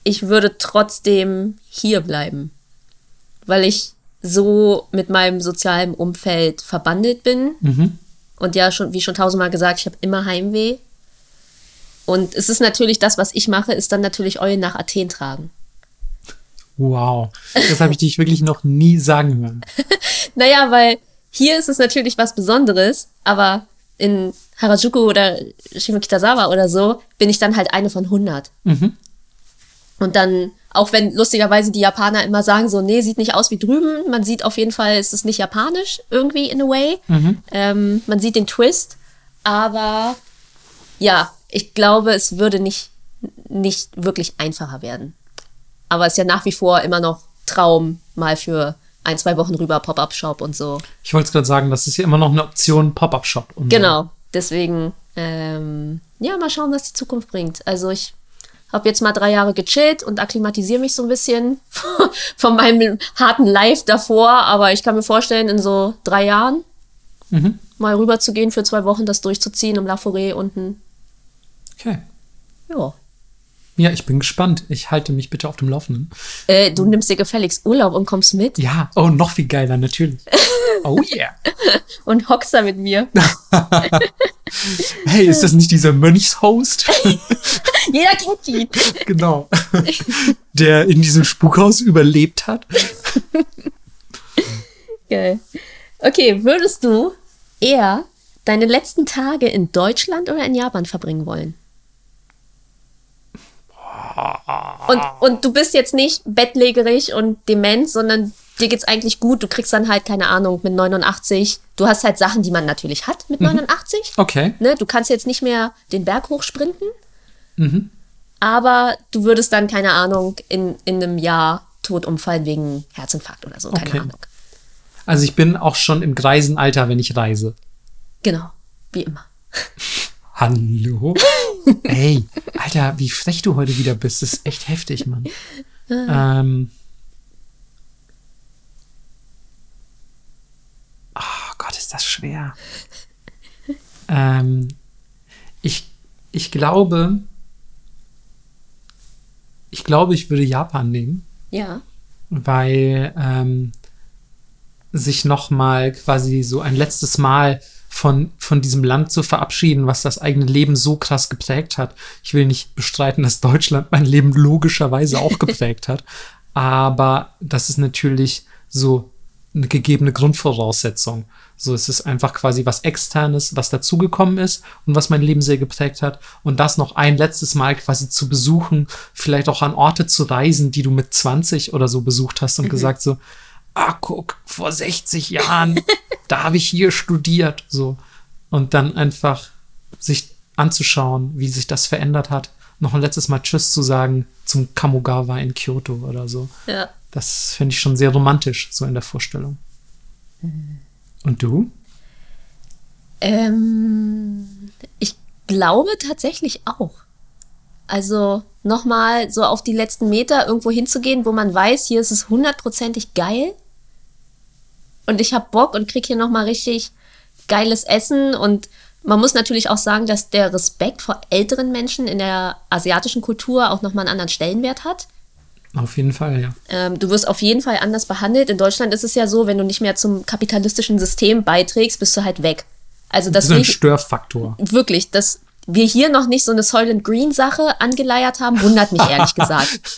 ich würde trotzdem hier bleiben, weil ich so mit meinem sozialen Umfeld verbandelt bin. Und ja, schon, wie schon tausendmal gesagt, ich habe immer Heimweh. Und es ist natürlich das, was ich mache, ist dann natürlich Eulen nach Athen tragen. Wow. Das habe ich dich wirklich noch nie sagen hören. Naja, weil hier ist es natürlich was Besonderes, aber in Harajuku oder Shimokitazawa oder so bin ich dann halt eine von 100. Und dann, auch wenn lustigerweise die Japaner immer sagen so, nee, sieht nicht aus wie drüben, man sieht auf jeden Fall, es ist nicht japanisch irgendwie in a way. Ähm, man sieht den Twist, aber ja, ich glaube, es würde nicht, nicht wirklich einfacher werden. Aber es ist ja nach wie vor immer noch Traum, mal für ein, zwei Wochen rüber Pop-Up-Shop und so. Ich wollte es gerade sagen, das ist ja immer noch eine Option Pop-Up-Shop. Genau, deswegen, ähm, ja, mal schauen, was die Zukunft bringt. Also ich habe jetzt mal drei Jahre gechillt und akklimatisiere mich so ein bisschen von meinem harten Live davor, aber ich kann mir vorstellen, in so drei Jahren mal rüber zu gehen für zwei Wochen, das durchzuziehen im La Forêt unten. Okay. Ja. Ja, ich bin gespannt. Ich halte mich bitte auf dem Laufenden. Äh, du nimmst dir gefälligst Urlaub und kommst mit Ja, oh, noch viel geiler, natürlich. Oh yeah. und hockst da mit mir. Hey, ist das nicht dieser Mönchshost? Jeder kennt ihn. genau. Der in diesem Spukhaus überlebt hat. Geil. Okay, würdest du eher deine letzten Tage in Deutschland oder in Japan verbringen wollen? Und, und du bist jetzt nicht bettlägerig und dement, sondern dir geht's eigentlich gut. Du kriegst dann halt, keine Ahnung, mit 89. Du hast halt Sachen, die man natürlich hat mit 89. Okay. Ne? Du kannst jetzt nicht mehr den Berg hochsprinten. Aber du würdest dann, keine Ahnung, in, in einem Jahr tot umfallen wegen Herzinfarkt oder so. Keine Okay. Ahnung. Also ich bin auch schon im greisen Alter, wenn ich reise. Genau. Wie immer. Hallo? Ey, Alter, wie frech du heute wieder bist. Das ist echt heftig, Mann. ähm. Oh Gott, ist das schwer. ähm, ich, ich glaube, ich glaube, ich würde Japan nehmen Ja. weil ähm, sich noch mal quasi so ein letztes Mal von, von diesem Land zu verabschieden, was das eigene Leben so krass geprägt hat. Ich will nicht bestreiten, dass Deutschland mein Leben logischerweise auch geprägt hat, aber das ist natürlich so eine gegebene Grundvoraussetzung. So, es ist einfach quasi was Externes, was dazugekommen ist und was mein Leben sehr geprägt hat. Und das noch ein letztes Mal quasi zu besuchen, vielleicht auch an Orte zu reisen, die du mit 20 oder so besucht hast und gesagt so, ah, guck, vor 60 Jahren, da habe ich hier studiert, so. Und dann einfach sich anzuschauen, wie sich das verändert hat. Noch ein letztes Mal Tschüss zu sagen zum Kamogawa in Kyoto oder so. Ja. Das finde ich schon sehr romantisch, so in der Vorstellung. Und du? Ähm, ich glaube tatsächlich auch. Also nochmal so auf die letzten Meter irgendwo hinzugehen, wo man weiß, hier ist es hundertprozentig geil. Und ich habe Bock und krieg hier nochmal richtig geiles Essen. Und man muss natürlich auch sagen, dass der Respekt vor älteren Menschen in der asiatischen Kultur auch nochmal einen anderen Stellenwert hat. Auf jeden Fall, ja. Ähm, du wirst auf jeden Fall anders behandelt. In Deutschland ist es ja so, wenn du nicht mehr zum kapitalistischen System beiträgst, bist du halt weg. Also Das ist ein Störfaktor. wirklich, dass wir hier noch nicht so eine Soylent Green Sache angeleiert haben, wundert mich ehrlich gesagt.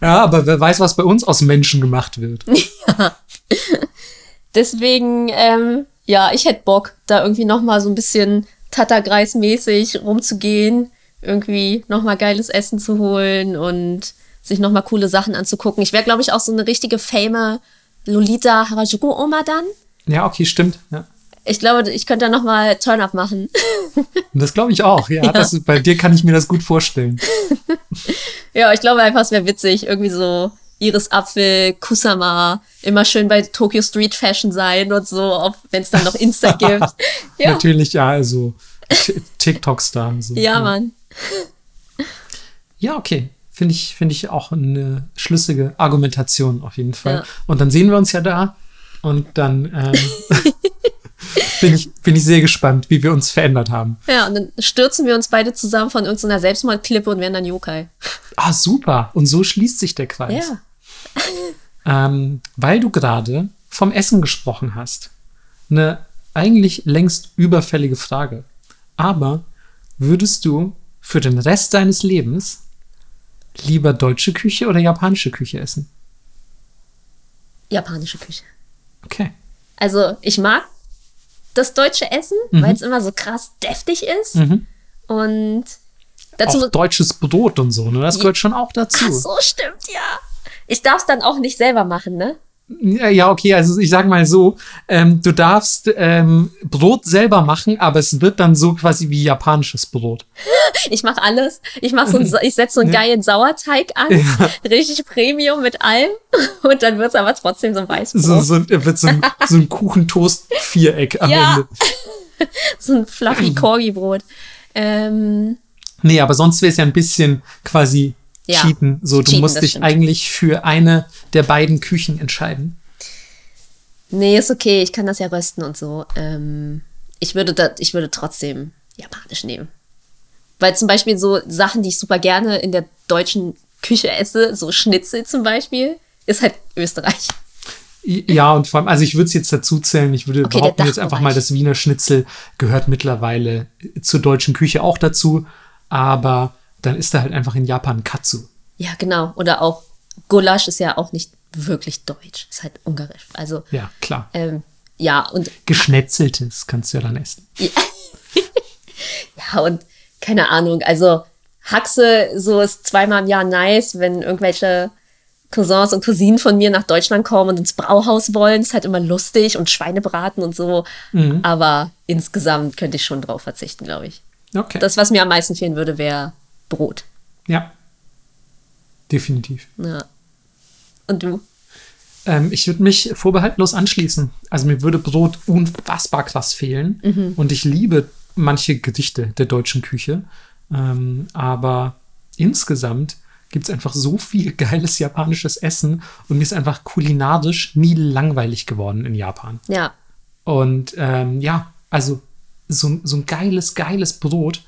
Ja, aber wer weiß, was bei uns aus Menschen gemacht wird. Deswegen, ähm, ja, ich hätte Bock, da irgendwie noch mal so ein bisschen Tatterkreismäßig rumzugehen, irgendwie noch mal geiles Essen zu holen und sich noch mal coole Sachen anzugucken. Ich wäre, glaube ich, auch so eine richtige fame Lolita Harajuku Oma dann. Ja, okay, stimmt. Ja. Ich glaube, ich könnte da noch mal Turn-Up machen. Das glaube ich auch. Ja, Das, ist- bei dir kann ich mir das gut vorstellen. ja, ich glaube einfach, es wäre witzig, irgendwie so Iris Apfel, Kusama, immer schön bei Tokyo Street Fashion sein und so, wenn es dann noch Insta gibt. Ja, Natürlich, ja, also TikTok-Star. und So. ja, Mann. Ja, okay. Finde ich, finde ich auch eine schlüssige Argumentation auf jeden Fall. Ja. Und dann sehen wir uns ja da. Und dann ähm, bin, ich, bin ich sehr gespannt, wie wir uns verändert haben. Ja, und dann stürzen wir uns beide zusammen von irgendeiner Selbstmordklippe und werden dann Yokai. Ah, super. Und so schließt sich der Kreis. Ja. Ähm, weil du gerade vom Essen gesprochen hast. Eine eigentlich längst überfällige Frage. Aber würdest du für den Rest deines Lebens lieber deutsche Küche oder japanische Küche essen? Japanische Küche. Okay. Also ich mag das deutsche Essen, weil es immer so krass deftig ist. Und dazu. Auch deutsches Brot und so, ne? Das gehört schon auch dazu. Ach so, stimmt, ja. Ich darf es dann auch nicht selber machen, ne? Ja, ja, okay, also ich sag mal so, ähm, du darfst ähm, Brot selber machen, aber es wird dann so quasi wie japanisches Brot. Ich mache alles. Ich mache so, Sa- ich setze so einen geilen Sauerteig an, richtig Premium mit allem, und dann wird es aber trotzdem so ein Weißbrot. So, so, wird so ein, so ein Kuchentoast-Viereck am Ja. Ende. So ein fluffy Corgi-Brot. Ähm, Nee, aber sonst wäre es ja ein bisschen quasi Ja, cheaten. So, du cheaten, musst dich stimmt. eigentlich für eine der beiden Küchen entscheiden. nee, ist okay, ich kann das ja rösten und so. Ähm, ich, würde da, ich würde trotzdem japanisch nehmen. Weil zum Beispiel so Sachen, die ich super gerne in der deutschen Küche esse, so Schnitzel zum Beispiel, ist halt Österreich. Ja, und vor allem, also ich würde es jetzt dazu zählen, ich würde Okay, behaupten, jetzt einfach mal, das Wiener Schnitzel gehört mittlerweile zur deutschen Küche auch dazu, aber dann ist da halt einfach in Japan Katsu. Ja, genau. Oder auch Gulasch ist ja auch nicht wirklich deutsch, ist halt ungarisch. Also, Ja, klar. ähm, ja, und Geschnetzeltes kannst du ja dann essen. Ja, und keine Ahnung, also Haxe, so ist zweimal im Jahr nice, wenn irgendwelche Cousins und Cousinen von mir nach Deutschland kommen und ins Brauhaus wollen, ist halt immer lustig und Schweinebraten und so. Aber insgesamt könnte ich schon drauf verzichten, glaube ich. Okay. Das, was mir am meisten fehlen würde, wäre Brot. ja. Definitiv. Ja. Und du? Ähm, ich würde mich vorbehaltlos anschließen. Also mir würde Brot unfassbar krass fehlen. Und ich liebe manche Gedichte der deutschen Küche. Ähm, aber insgesamt gibt es einfach so viel geiles japanisches Essen und mir ist einfach kulinarisch nie langweilig geworden in Japan. Ja. Und ähm, ja, also so, so ein geiles, geiles Brot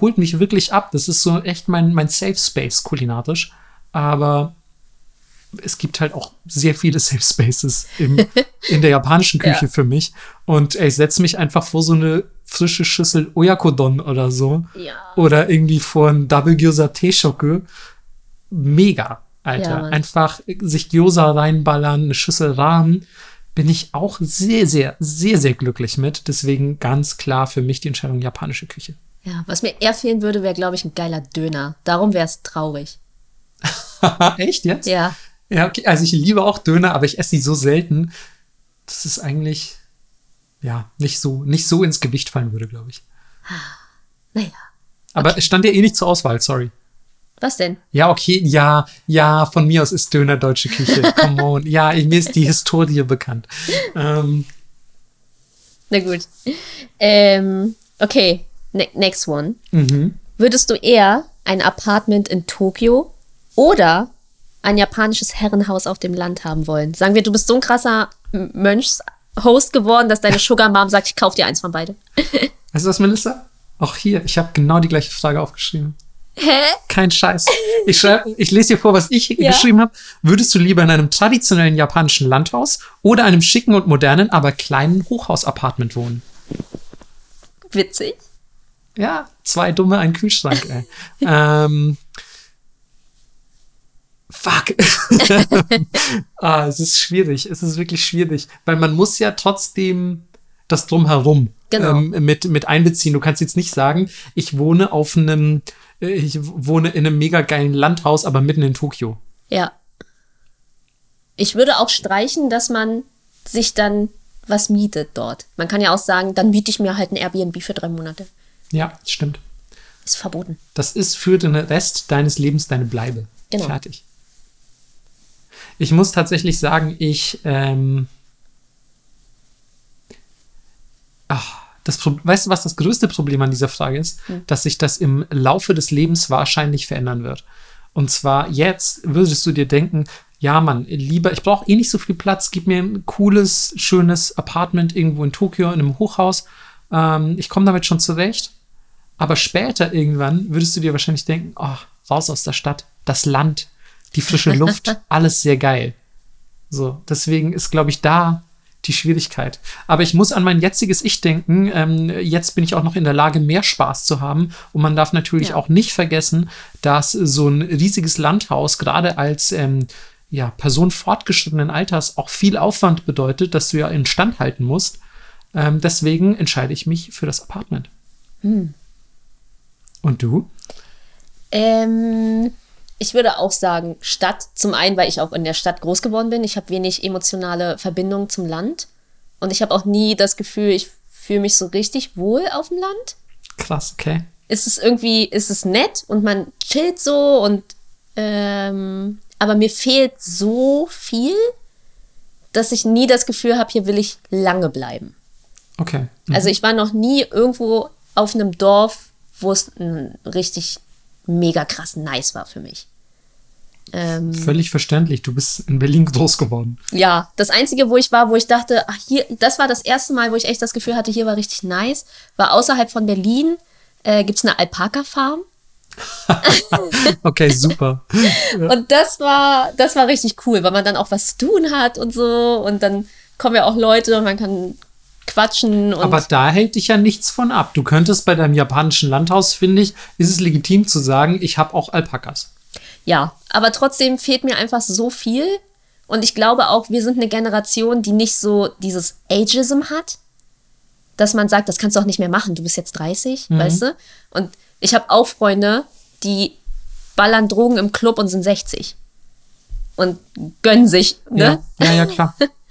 holt mich wirklich ab. Das ist so echt mein, mein Safe Space kulinarisch. Aber es gibt halt auch sehr viele Safe Spaces im, in der japanischen Küche Ja. für mich. Und ey, ich setze mich einfach vor so eine frische Schüssel Oyakodon oder so. Ja. Oder irgendwie vor ein Double Gyoza Teeshoku. Mega, Alter. Ja, einfach sich Gyoza reinballern, eine Schüssel Rahmen. Bin ich auch sehr, sehr, sehr, sehr glücklich mit. Deswegen ganz klar für mich die Entscheidung japanische Küche. Ja, was mir eher fehlen würde, wäre, glaube ich, ein geiler Döner. Darum wäre es traurig. Echt jetzt? Ja. Ja, okay. Also ich liebe auch Döner, aber ich esse die so selten, dass es eigentlich ja nicht so, nicht so ins Gewicht fallen würde, glaube ich. Naja. Aber es stand ja eh nicht zur Auswahl, sorry. Was denn? Ja, okay, ja, ja, von mir aus ist Döner deutsche Küche. Come on. Ja, mir ist die Historie bekannt. Ähm, Na gut. Ähm, okay, next one. mhm. Würdest du eher ein Apartment in Tokio oder ein japanisches Herrenhaus auf dem Land haben wollen? Sagen wir, du bist so ein krasser Mönchshost geworden, dass deine Sugar Mom sagt, ich kauf dir eins von beide. Weißt du was, Melissa? Auch hier, ich habe genau die gleiche Frage aufgeschrieben. Hä? Kein Scheiß. Ich, schreib, ich lese dir vor, was ich Ja. geschrieben habe. Würdest du lieber in einem traditionellen japanischen Landhaus oder einem schicken und modernen, aber kleinen Hochhausapartment wohnen? Witzig. Ja, zwei Dumme, ein Kühlschrank, ey. ähm, fuck. ah, es ist schwierig. Es ist wirklich schwierig. Weil man muss ja trotzdem das Drumherum Genau. ähm, mit, mit einbeziehen. Du kannst jetzt nicht sagen, ich wohne auf einem, äh, ich wohne in einem mega geilen Landhaus, aber mitten in Tokio. Ja. Ich würde auch streichen, dass man sich dann was mietet dort. Man kann ja auch sagen, dann miete ich mir halt ein Airbnb für drei Monate. Ja, stimmt. Ist verboten. Das ist für den Rest deines Lebens deine Bleibe. Genau. Fertig. Ich muss tatsächlich sagen, ich, ähm, ach, das, weißt du, was das größte Problem an dieser Frage ist? Dass sich das im Laufe des Lebens wahrscheinlich verändern wird. Und zwar jetzt würdest du dir denken, ja, Mann, lieber, ich brauche eh nicht so viel Platz, gib mir ein cooles, schönes Apartment irgendwo in Tokio, in einem Hochhaus. Ähm, ich komme damit schon zurecht. Aber später irgendwann würdest du dir wahrscheinlich denken, oh, raus aus der Stadt, das Land, die frische Luft, alles sehr geil. So, deswegen ist, glaube ich, da die Schwierigkeit. Aber ich muss an mein jetziges Ich denken. Ähm, jetzt bin ich auch noch in der Lage, mehr Spaß zu haben. Und man darf natürlich Ja. auch nicht vergessen, dass so ein riesiges Landhaus, gerade als ähm, ja, Person fortgeschrittenen Alters, auch viel Aufwand bedeutet, dass du ja instand halten musst. Ähm, deswegen entscheide ich mich für das Apartment. Hm. Und du? Ähm, ich würde auch sagen Stadt. Zum einen, weil ich auch in der Stadt groß geworden bin. Ich habe wenig emotionale Verbindung zum Land. Und ich habe auch nie das Gefühl, ich fühle mich so richtig wohl auf dem Land. Krass, okay. ist es irgendwie, ist es nett und man chillt so und ähm, aber mir fehlt so viel, dass ich nie das Gefühl habe, hier will ich lange bleiben. Okay. Mhm. Also ich war noch nie irgendwo auf einem Dorf, wo es richtig mega krass nice war für mich. Ähm, Völlig verständlich. Du bist in Berlin groß geworden. ja, das einzige, wo ich war, wo ich dachte, ach hier, das war das erste Mal, wo ich echt das Gefühl hatte, hier war richtig nice, war außerhalb von Berlin. Äh, Gibt es eine Alpaka-Farm? Okay, super. Und das war, das war richtig cool, weil man dann auch was zu tun hat und so. Und dann kommen ja auch Leute und man kann quatschen. Und Aber da hält dich ja nichts von ab. Du könntest bei deinem japanischen Landhaus, finde ich, ist es legitim zu sagen, ich habe auch Alpakas. ja, aber trotzdem fehlt mir einfach so viel. Und ich glaube auch, wir sind eine Generation, die nicht so dieses Ageism hat, dass man sagt, das kannst du auch nicht mehr machen, du bist jetzt 30, weißt du? Und ich habe auch Freunde, die ballern Drogen im Club und sind 60. Und gönnen sich, ne? Ja, ja, ja, klar.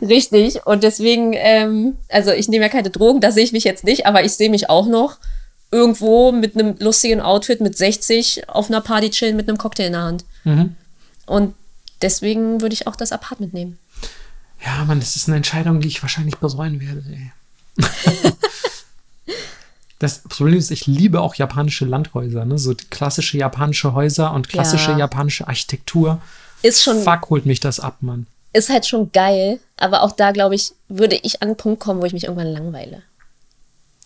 Richtig. Und deswegen, ähm, also ich nehme ja keine Drogen, da sehe ich mich jetzt nicht, aber ich sehe mich auch noch irgendwo mit einem lustigen Outfit mit 60 auf einer Party chillen mit einem Cocktail in der Hand. Mhm. Und deswegen würde ich auch das Apartment nehmen. Ja, Mann, das ist eine Entscheidung, die ich wahrscheinlich bereuen werde. Das Problem ist, ich liebe auch japanische Landhäuser, ne? so klassische japanische Häuser und klassische Ja. japanische Architektur. Ist schon, Fuck, holt mich das ab, Mann. Ist halt schon geil, aber auch da, glaube ich, würde ich an einen Punkt kommen, wo ich mich irgendwann langweile.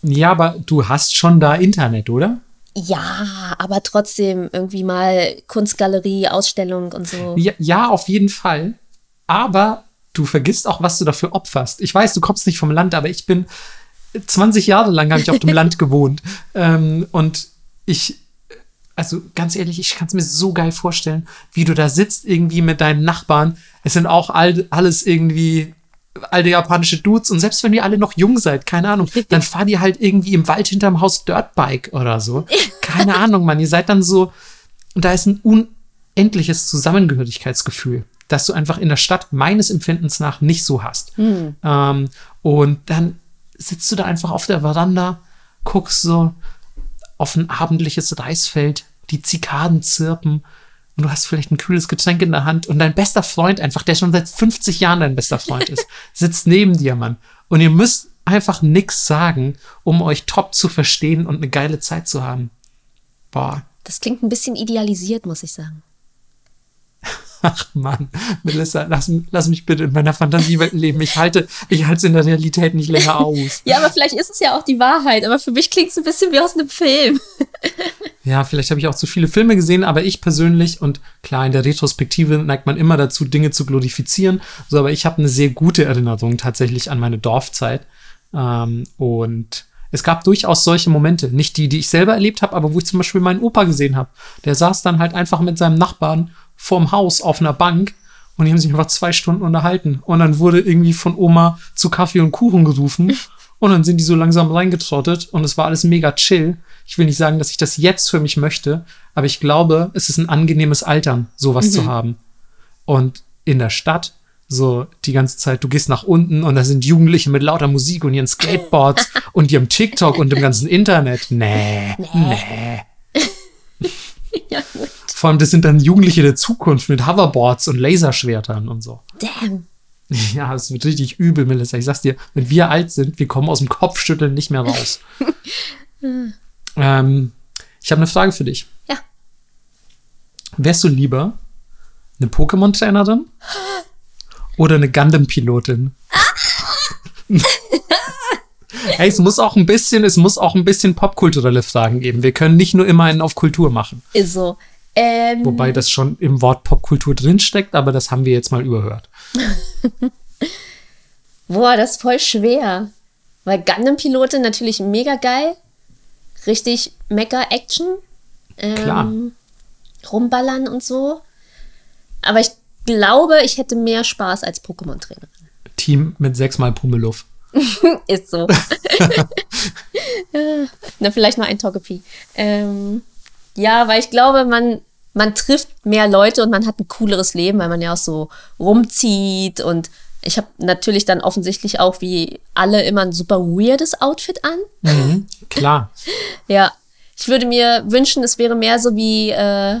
Ja, aber du hast schon da Internet, oder? Ja, aber trotzdem irgendwie mal Kunstgalerie, Ausstellung und so. Ja, ja, auf jeden Fall. Aber du vergisst auch, was du dafür opferst. Ich weiß, du kommst nicht vom Land, aber ich bin 20 Jahre lang habe ich auf dem Land gewohnt. Ähm, und ich, also ganz ehrlich, ich kann es mir so geil vorstellen, wie du da sitzt irgendwie mit deinen Nachbarn. Es sind auch all, alles irgendwie alte japanische Dudes und selbst wenn ihr alle noch jung seid, keine Ahnung, dann fahrt ihr halt irgendwie im Wald hinterm Haus Dirtbike oder so. Keine Ahnung, Mann. Ihr seid dann so, und da ist ein unendliches Zusammengehörigkeitsgefühl, das du einfach in der Stadt meines Empfindens nach nicht so hast. Ähm, und dann sitzt du da einfach auf der Veranda, guckst so auf ein abendliches Reisfeld, die Zikaden zirpen und du hast vielleicht ein kühles Getränk in der Hand und dein bester Freund einfach, der schon seit 50 Jahren dein bester Freund ist, sitzt neben dir, Mann. Und ihr müsst einfach nichts sagen, um euch top zu verstehen und eine geile Zeit zu haben. Boah, Das klingt ein bisschen idealisiert, muss ich sagen. Ach Mann, Melissa, lass, lass mich bitte in meiner Fantasiewelt leben. Ich halte ich halte es in der Realität nicht länger aus. Ja, aber vielleicht ist es ja auch die Wahrheit, aber für mich klingt es ein bisschen wie aus einem Film. Ja, vielleicht habe ich auch zu viele Filme gesehen, aber ich persönlich, und klar, in der Retrospektive neigt man immer dazu, Dinge zu glorifizieren, so, aber ich habe eine sehr gute Erinnerung tatsächlich an meine Dorfzeit. Ähm, und es gab durchaus solche Momente, nicht die, die ich selber erlebt habe, aber wo ich zum Beispiel meinen Opa gesehen habe. Der saß dann halt einfach mit seinem Nachbarn vorm Haus auf einer Bank und die haben sich einfach zwei Stunden unterhalten. Und dann wurde irgendwie von Oma zu Kaffee und Kuchen gerufen. Und dann sind die so langsam reingetrottet und es war alles mega chill. Ich will nicht sagen, dass ich das jetzt für mich möchte, aber ich glaube, es ist ein angenehmes Altern, sowas zu haben. Und in der Stadt, so die ganze Zeit, du gehst nach unten und da sind Jugendliche mit lauter Musik und ihren Skateboards und ihrem TikTok und dem ganzen Internet. Nee, nee. ja, gut. Vor allem, das sind dann Jugendliche der Zukunft mit Hoverboards und Laserschwertern und so. Damn. Ja, es wird richtig übel, Melissa. Ich sag's dir, wenn wir alt sind, wir kommen aus dem Kopfschütteln nicht mehr raus. ähm, ich habe eine Frage für dich. Ja. Wärst du lieber eine Pokémon-Trainerin oder eine Gundam-Pilotin? hey, es muss auch ein bisschen, es muss auch ein bisschen popkulturelle Fragen geben. Wir können nicht nur immer einen auf Kultur machen. Ist so. Ähm, Wobei das schon im Wort Popkultur drinsteckt, aber das haben wir jetzt mal überhört. Boah, das ist voll schwer. Weil Gundam-Pilote natürlich mega geil. Richtig Mecha-Action. Ähm, Klar. Rumballern und so. Aber ich glaube, ich hätte mehr Spaß als Pokémon-Trainerin. Team mit sechsmal Pummeluff. Ist so. Na, vielleicht noch ein Togepi. Ähm, ja, weil ich glaube, man, man trifft mehr Leute und man hat ein cooleres Leben, weil man ja auch so rumzieht und ich habe natürlich dann offensichtlich auch wie alle immer ein super weirdes Outfit an. Mhm, klar. Ja, ich würde mir wünschen, es wäre mehr so wie äh,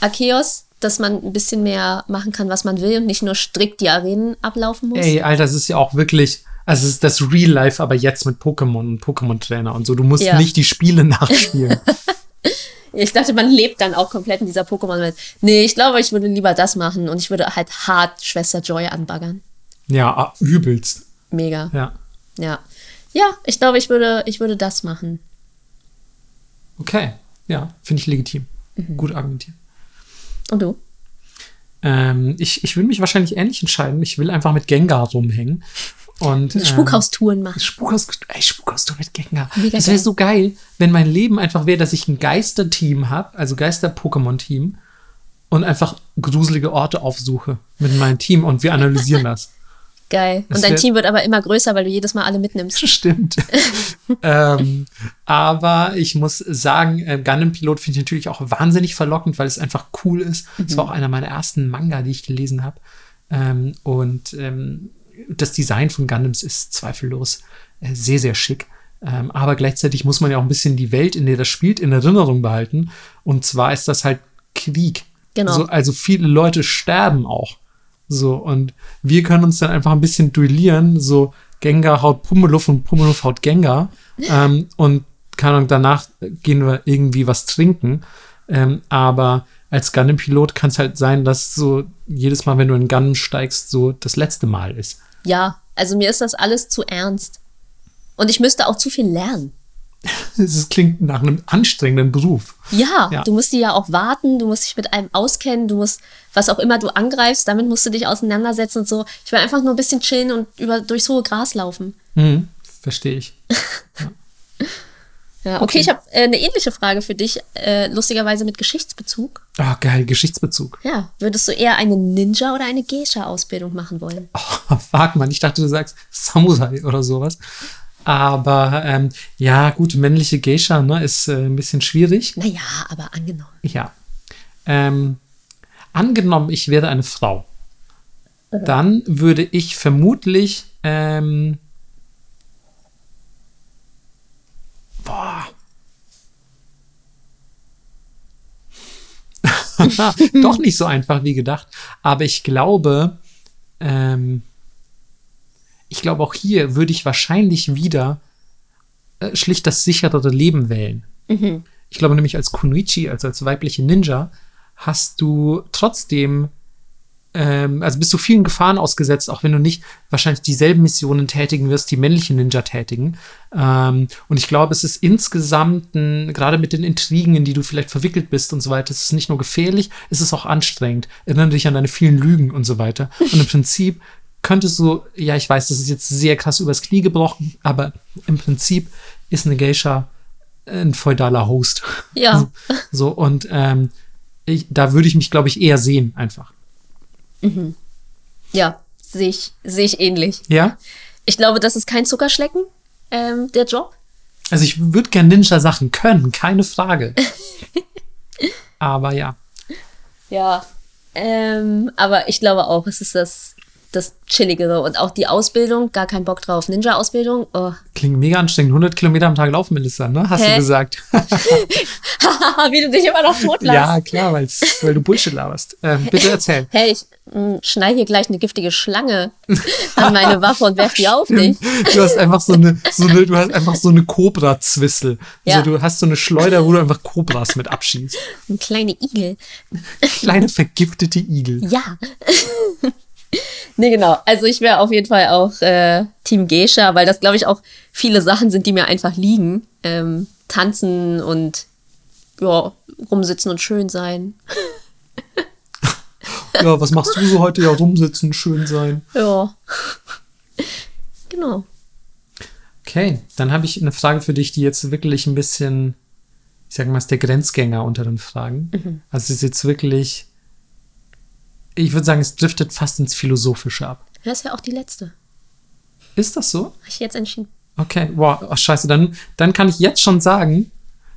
Arceus, dass man ein bisschen mehr machen kann, was man will und nicht nur strikt die Arenen ablaufen muss. Ey, Alter, es ist ja auch wirklich, also es ist das Real Life, aber jetzt mit Pokémon und Pokémon-Trainer und so. Du musst Ja. nicht die Spiele nachspielen. Ich dachte, man lebt dann auch komplett in dieser Pokémon-Welt. Nee, ich glaube, ich würde lieber das machen und ich würde halt hart Schwester Joy anbaggern. ja, ah, übelst. Mega. Ja. Ja. Ja, ich glaube, ich würde, ich würde das machen. Okay. Ja, finde ich legitim. Mhm. Gut argumentiert. Und du? Ähm, ich, ich würde mich wahrscheinlich ähnlich entscheiden. Ich will einfach mit Gengar rumhängen. Und, ähm, Spukhaustouren machen. Spukhaus, ey, Spukhaus mit. Mega das wäre so geil, wenn mein Leben einfach wäre, dass ich ein Geisterteam habe, also Geister-Pokémon-Team, und einfach gruselige Orte aufsuche mit meinem Team und wir analysieren das. Geil. Das Und dein Team wird aber immer größer, weil du jedes Mal alle mitnimmst. Stimmt. ähm, aber ich muss sagen, äh, Gundam-Pilot finde ich natürlich auch wahnsinnig verlockend, weil es einfach cool ist. Es war auch einer meiner ersten Manga, die ich gelesen habe. Ähm, und ähm, das Design von Gundams ist zweifellos äh, sehr, sehr schick. Ähm, aber gleichzeitig muss man ja auch ein bisschen die Welt, in der das spielt, in Erinnerung behalten. Und zwar ist das halt Krieg. Genau. So, also viele Leute sterben auch. So, und wir können uns dann einfach ein bisschen duellieren. So, Gengar haut Pummeluff und Pummeluff haut Gengar. ähm, und keine Ahnung, danach gehen wir irgendwie was trinken. Ähm, aber als Gundam-Pilot kann es halt sein, dass so jedes Mal, wenn du in Gundam steigst, so das letzte Mal ist. Ja, also mir ist das alles zu ernst. Und ich müsste auch zu viel lernen. Es klingt nach einem anstrengenden Beruf. Ja, Ja. du musst die ja auch warten, du musst dich mit allem auskennen, du musst, was auch immer du angreifst, damit musst du dich auseinandersetzen und so. Ich will einfach nur ein bisschen chillen und über, durchs hohe Gras laufen. Mhm, verstehe ich. Ja, okay, Okay. ich habe äh, eine ähnliche Frage für dich, äh, lustigerweise mit Geschichtsbezug. Ah, geil, Geschichtsbezug. Ja, würdest du eher eine Ninja- oder eine Geisha-Ausbildung machen wollen? Oh, fuck, man, ich dachte, du sagst Samurai oder sowas. Aber ähm, ja, gut, männliche Geisha ne, ist äh, ein bisschen schwierig. Naja, aber angenommen. Ja. Ähm, angenommen, ich wäre eine Frau, dann würde ich vermutlich. Ähm, boah. Doch nicht so einfach wie gedacht. Aber ich glaube, ähm, ich glaube, auch hier würde ich wahrscheinlich wieder äh, schlicht das sicherere Leben wählen. Ich glaube nämlich als Kunoichi, also als weibliche Ninja, hast du trotzdem, ähm, also bist du vielen Gefahren ausgesetzt, auch wenn du nicht wahrscheinlich dieselben Missionen tätigen wirst, die männliche Ninja tätigen. Ähm, und ich glaube, es ist insgesamt, ein, gerade mit den Intrigen, in die du vielleicht verwickelt bist und so weiter, es ist nicht nur gefährlich, es ist auch anstrengend. Erinnere dich an deine vielen Lügen und so weiter. Und im Prinzip könntest du, ja, ich weiß, das ist jetzt sehr krass übers Knie gebrochen, aber im Prinzip ist eine Geisha ein feudaler Host. Ja. So, und ähm, ich, da würde ich mich, glaube ich, eher sehen, einfach. Ja, sehe ich, sehe ich ähnlich. Ja? Ich glaube, das ist kein Zuckerschlecken, ähm, der Job. Also ich würde gern Ninja-Sachen können, keine Frage. Aber ja. Ja. Ähm, aber ich glaube auch, es ist das, das Chilligere und auch die Ausbildung, gar keinen Bock drauf. Ninja-Ausbildung, oh. Klingt mega anstrengend. 100 Kilometer am Tag laufen, Melissa, ne? Hast Hä? du gesagt. wie du dich immer noch totlachst. ja, klar, weil du Bullshit laberst. Ähm, bitte erzähl. Hey, ich mh, schneide hier gleich eine giftige Schlange an meine Waffe und werf die auf dich. Du hast einfach so eine, so eine du hast einfach so eine Cobra-Zwistel. Ja. Also du hast so eine Schleuder, wo du einfach Cobras mit abschießt. Ein kleiner Igel. Kleine vergiftete Igel. Ja. Nee, genau. Also ich wäre auf jeden Fall auch äh, Team Geisha, weil das, glaube ich, auch viele Sachen sind, die mir einfach liegen. Ähm, tanzen und ja, rumsitzen und schön sein. Ja, was machst du so heute? Ja, rumsitzen, schön sein. Ja. Genau. Okay, dann habe ich eine Frage für dich, die jetzt wirklich ein bisschen, ich sage mal, ist der Grenzgänger unter den Fragen. Mhm. Also es ist jetzt wirklich, ich würde sagen, es driftet fast ins Philosophische ab. Das ist ja auch die letzte. Ist das so? Habe ich jetzt entschieden. Okay, wow, oh, scheiße, dann, dann kann ich jetzt schon sagen,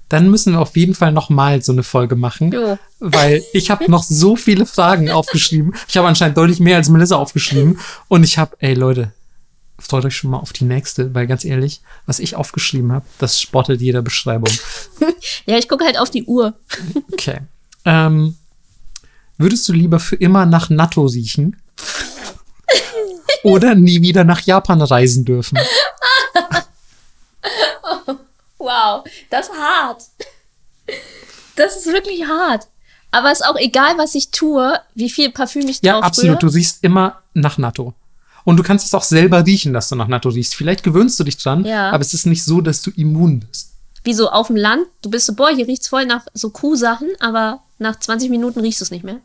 dann müssen wir auf jeden Fall noch mal so eine Folge machen, Jo. weil ich habe noch so viele Fragen aufgeschrieben. Ich habe anscheinend deutlich mehr als Melissa aufgeschrieben und ich habe, ey Leute, freut euch schon mal auf die nächste, weil ganz ehrlich, was ich aufgeschrieben habe, das spottet jeder Beschreibung. Ja, ich gucke halt auf die Uhr. Okay. Ähm, würdest du lieber für immer nach Natto riechen? Oder nie wieder nach Japan reisen dürfen? Wow, das ist hart. Das ist wirklich hart. Aber ist auch egal, was ich tue, wie viel Parfüm ich Ja, drauf absolut. Du rühre. riechst immer nach Natto. Und du kannst es auch selber riechen, dass du nach Natto riechst. Vielleicht gewöhnst du dich dran, Ja. aber es ist nicht so, dass du immun bist. Wie so auf dem Land. Du bist so, boah, hier riecht's voll nach so Kuhsachen, aber nach 20 Minuten riechst du es nicht mehr.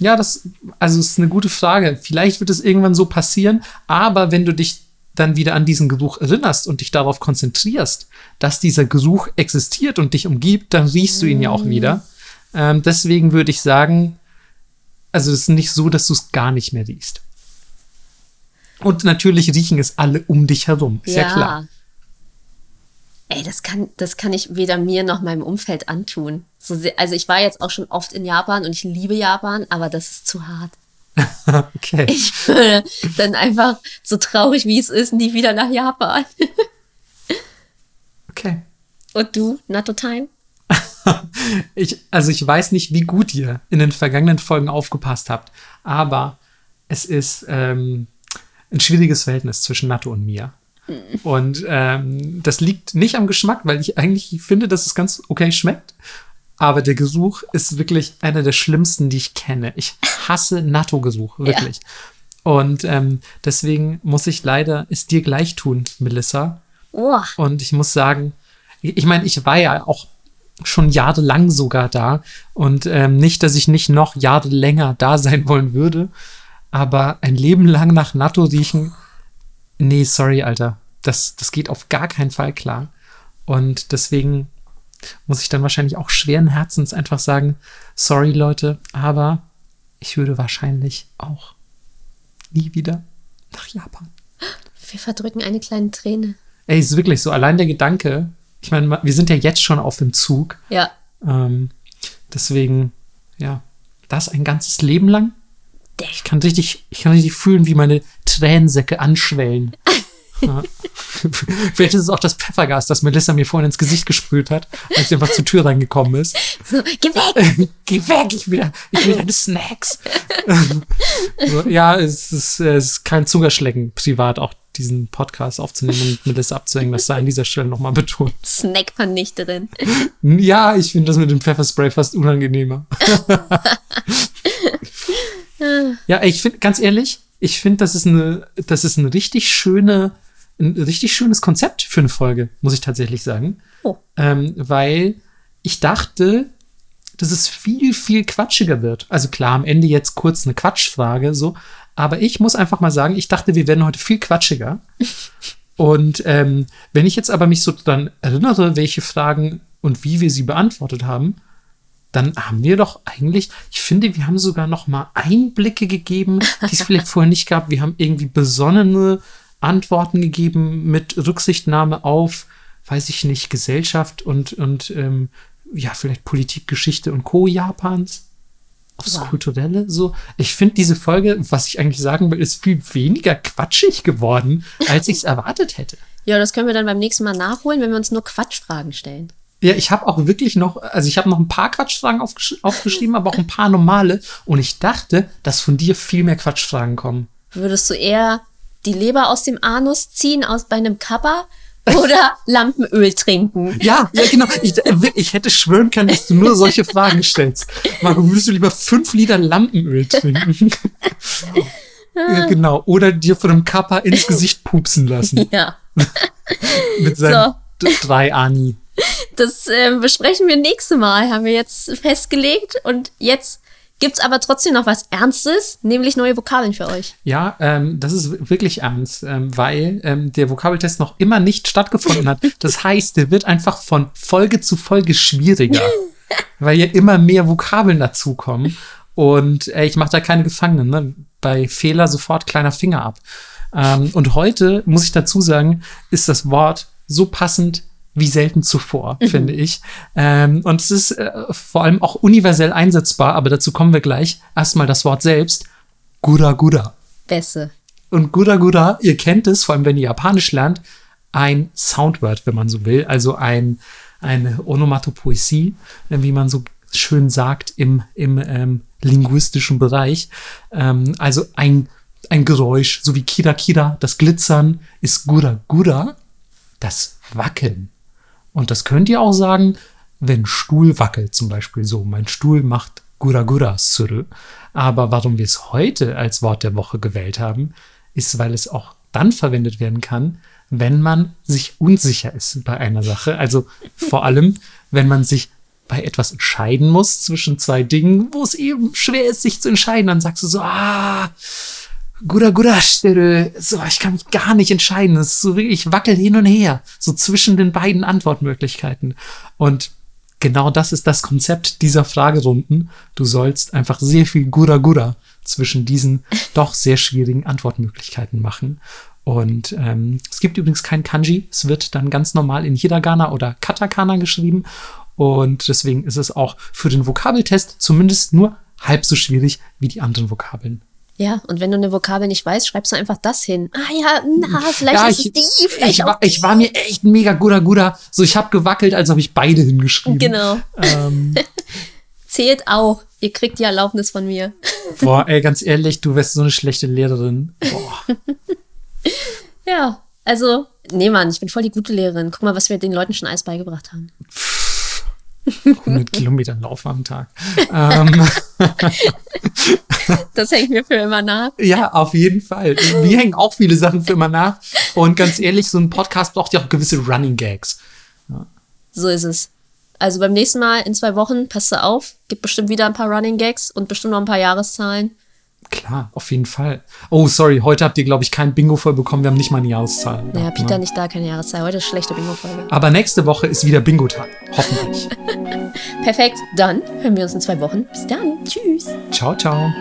Ja, das, also ist eine gute Frage. Vielleicht wird es irgendwann so passieren, aber wenn du dich dann wieder an diesen Geruch erinnerst und dich darauf konzentrierst, dass dieser Geruch existiert und dich umgibt, dann riechst du ihn ja auch wieder. Ähm, deswegen würde ich sagen, also es ist nicht so, dass du es gar nicht mehr riechst. Und natürlich riechen es alle um dich herum, ist ja, klar. Ey, das kann, das kann ich weder mir noch meinem Umfeld antun. So sehr, also ich war jetzt auch schon oft in Japan und ich liebe Japan, aber das ist zu hart. Okay. Ich würde dann einfach so traurig wie es ist, nie wieder nach Japan. Okay. Und du, Natto Time? Ich, also ich weiß nicht, wie gut ihr in den vergangenen Folgen aufgepasst habt, aber es ist ähm, ein schwieriges Verhältnis zwischen Natto und mir. Und ähm, das liegt nicht am Geschmack, weil ich eigentlich finde, dass es ganz okay schmeckt. Aber der Geruch ist wirklich einer der schlimmsten, die ich kenne. Ich hasse Natto-Geruch, wirklich. Und ähm, deswegen muss ich leider es dir gleich tun, Melissa. Oh, Und ich muss sagen, ich meine, ich war ja auch schon jahrelang sogar da. Und ähm, nicht, dass ich nicht noch Jahre länger da sein wollen würde. Aber ein Leben lang nach Natto riechen, nee, sorry, Alter. Das, das geht auf gar keinen Fall klar. Und deswegen muss ich dann wahrscheinlich auch schweren Herzens einfach sagen, sorry, Leute, aber ich würde wahrscheinlich auch nie wieder nach Japan. wir verdrücken eine kleine Träne. Ey, ist wirklich so. Allein der Gedanke, ich meine, wir sind ja jetzt schon auf dem Zug. Ja. Ähm, deswegen, ja, das ein ganzes Leben lang. Ich kann richtig, ich kann richtig fühlen, wie meine Tränensäcke anschwellen. ja. Vielleicht ist es auch das Pfeffergas, das Melissa mir vorhin ins Gesicht gesprüht hat, als sie einfach zur Tür reingekommen ist. So, geh weg! Geh weg, ich will, ich will deine Snacks. so, ja, es ist, es ist kein Zuckerschlecken, privat auch diesen Podcast aufzunehmen und Melissa abzuhängen. Das sei an dieser Stelle nochmal betont. Snackvernichterin. Ja, ich finde das mit dem Pfefferspray fast unangenehmer. Ja, ich finde, ganz ehrlich, ich finde, das ist eine, das ist eine richtig schöne, ein richtig schönes Konzept für eine Folge, muss ich tatsächlich sagen. Oh. Ähm, weil ich dachte, dass es viel, viel quatschiger wird. Also klar, am Ende jetzt kurz eine Quatschfrage, so. Aber ich muss einfach mal sagen, ich dachte, wir werden heute viel quatschiger. Und ähm, wenn ich jetzt aber mich so dann erinnere, welche Fragen und wie wir sie beantwortet haben, dann haben wir doch eigentlich, ich finde, wir haben sogar noch mal Einblicke gegeben, die es vielleicht vorher nicht gab. Wir haben irgendwie besonnene Antworten gegeben mit Rücksichtnahme auf, weiß ich nicht, Gesellschaft und, und ähm, ja, vielleicht Politik, Geschichte und Co. Japans. Aufs Wow. Kulturelle so. Ich finde diese Folge, was ich eigentlich sagen will, ist viel weniger quatschig geworden, als ich es erwartet hätte. Ja, das können wir dann beim nächsten Mal nachholen, wenn wir uns nur Quatschfragen stellen. Ja, ich habe auch wirklich noch, also ich habe noch ein paar Quatschfragen aufgesch aufgeschrieben, aber auch ein paar normale. Und ich dachte, dass von dir viel mehr Quatschfragen kommen. Würdest du eher die Leber aus dem Anus ziehen aus bei einem Kappa oder Lampenöl trinken? Ja, ja, genau. Ich, äh, ich hätte schwören können, dass du nur solche Fragen stellst. Marco, würdest du lieber fünf Liter Lampenöl trinken? ja, genau. Oder dir von einem Kappa ins Gesicht pupsen lassen. Ja, Mit seinen d- drei Ani. Das äh, besprechen wir nächste Mal, haben wir jetzt festgelegt. Und jetzt Gibt's aber trotzdem noch was Ernstes, nämlich neue Vokabeln für euch. Ja, ähm, das ist wirklich ernst, ähm, weil ähm, der Vokabeltest noch immer nicht stattgefunden hat. Das heißt, der wird einfach von Folge zu Folge schwieriger, weil ja immer mehr Vokabeln dazukommen. Und äh, ich mache da keine Gefangenen. Ne? Bei Fehler sofort kleiner Finger ab. Ähm, und heute, muss ich dazu sagen, ist das Wort so passend wie selten zuvor, mhm. finde ich. Ähm, und es ist äh, vor allem auch universell einsetzbar, aber dazu kommen wir gleich. Erstmal das Wort selbst. Gura Gura. Besse. Und Gura Gura, ihr kennt es, vor allem wenn ihr Japanisch lernt, ein Soundword, wenn man so will, also ein, eine Onomatopoesie, äh, wie man so schön sagt im, im ähm, linguistischen Bereich. Ähm, also ein, ein Geräusch, so wie Kira Kira, das Glitzern ist Gura Gura, das Wackeln. Und das könnt ihr auch sagen, wenn Stuhl wackelt, zum Beispiel so. Mein Stuhl macht Gura Gura Suru. Aber warum wir es heute als Wort der Woche gewählt haben, ist, weil es auch dann verwendet werden kann, wenn man sich unsicher ist bei einer Sache. Also vor allem, wenn man sich bei etwas entscheiden muss zwischen zwei Dingen, wo es eben schwer ist, sich zu entscheiden, dann sagst du so, ah, Gura Gura Stelle, so, ich kann mich gar nicht entscheiden. Es ist so wirklich, ich wackel hin und her, so zwischen den beiden Antwortmöglichkeiten. Und genau das ist das Konzept dieser Fragerunden. Du sollst einfach sehr viel Gura Gura zwischen diesen doch sehr schwierigen Antwortmöglichkeiten machen. Und ähm, es gibt übrigens kein Kanji. Es wird dann ganz normal in Hiragana oder Katakana geschrieben. Und deswegen ist es auch für den Vokabeltest zumindest nur halb so schwierig wie die anderen Vokabeln. Ja, und wenn du eine Vokabel nicht weißt, schreibst du einfach das hin. Ah ja, na, vielleicht ja, ist ich, es die, vielleicht ich auch war, ich war mir echt mega guter, guter. So, ich habe gewackelt, als habe ich beide hingeschrieben. Genau. Ähm, Zählt auch. Ihr kriegt die Erlaubnis von mir. boah, ey, ganz ehrlich, du wärst so eine schlechte Lehrerin. Boah. Ja, also, nee, Mann, ich bin voll die gute Lehrerin. Guck mal, was wir den Leuten schon alles beigebracht haben. 100 Kilometern Lauf am Tag. ähm, Das hängt mir für immer nach. ja, auf jeden Fall. Mir hängen auch viele Sachen für immer nach. Und ganz ehrlich, so ein Podcast braucht ja auch gewisse Running Gags. So ist es. Also beim nächsten Mal in zwei Wochen, passt auf, gibt bestimmt wieder ein paar Running Gags und bestimmt noch ein paar Jahreszahlen. Klar, auf jeden Fall. Oh, sorry, heute habt ihr, glaube ich, kein Bingo voll bekommen. Wir haben nicht mal eine Jahreszahl. Ja, gehabt, Peter ne? nicht da, keine Jahreszahl. Heute ist schlechte Bingo-Folge. Aber nächste Woche ist wieder Bingo-Tag. Hoffentlich. Perfekt, dann hören wir uns in zwei Wochen. Bis dann. Tschüss. ciao, ciao.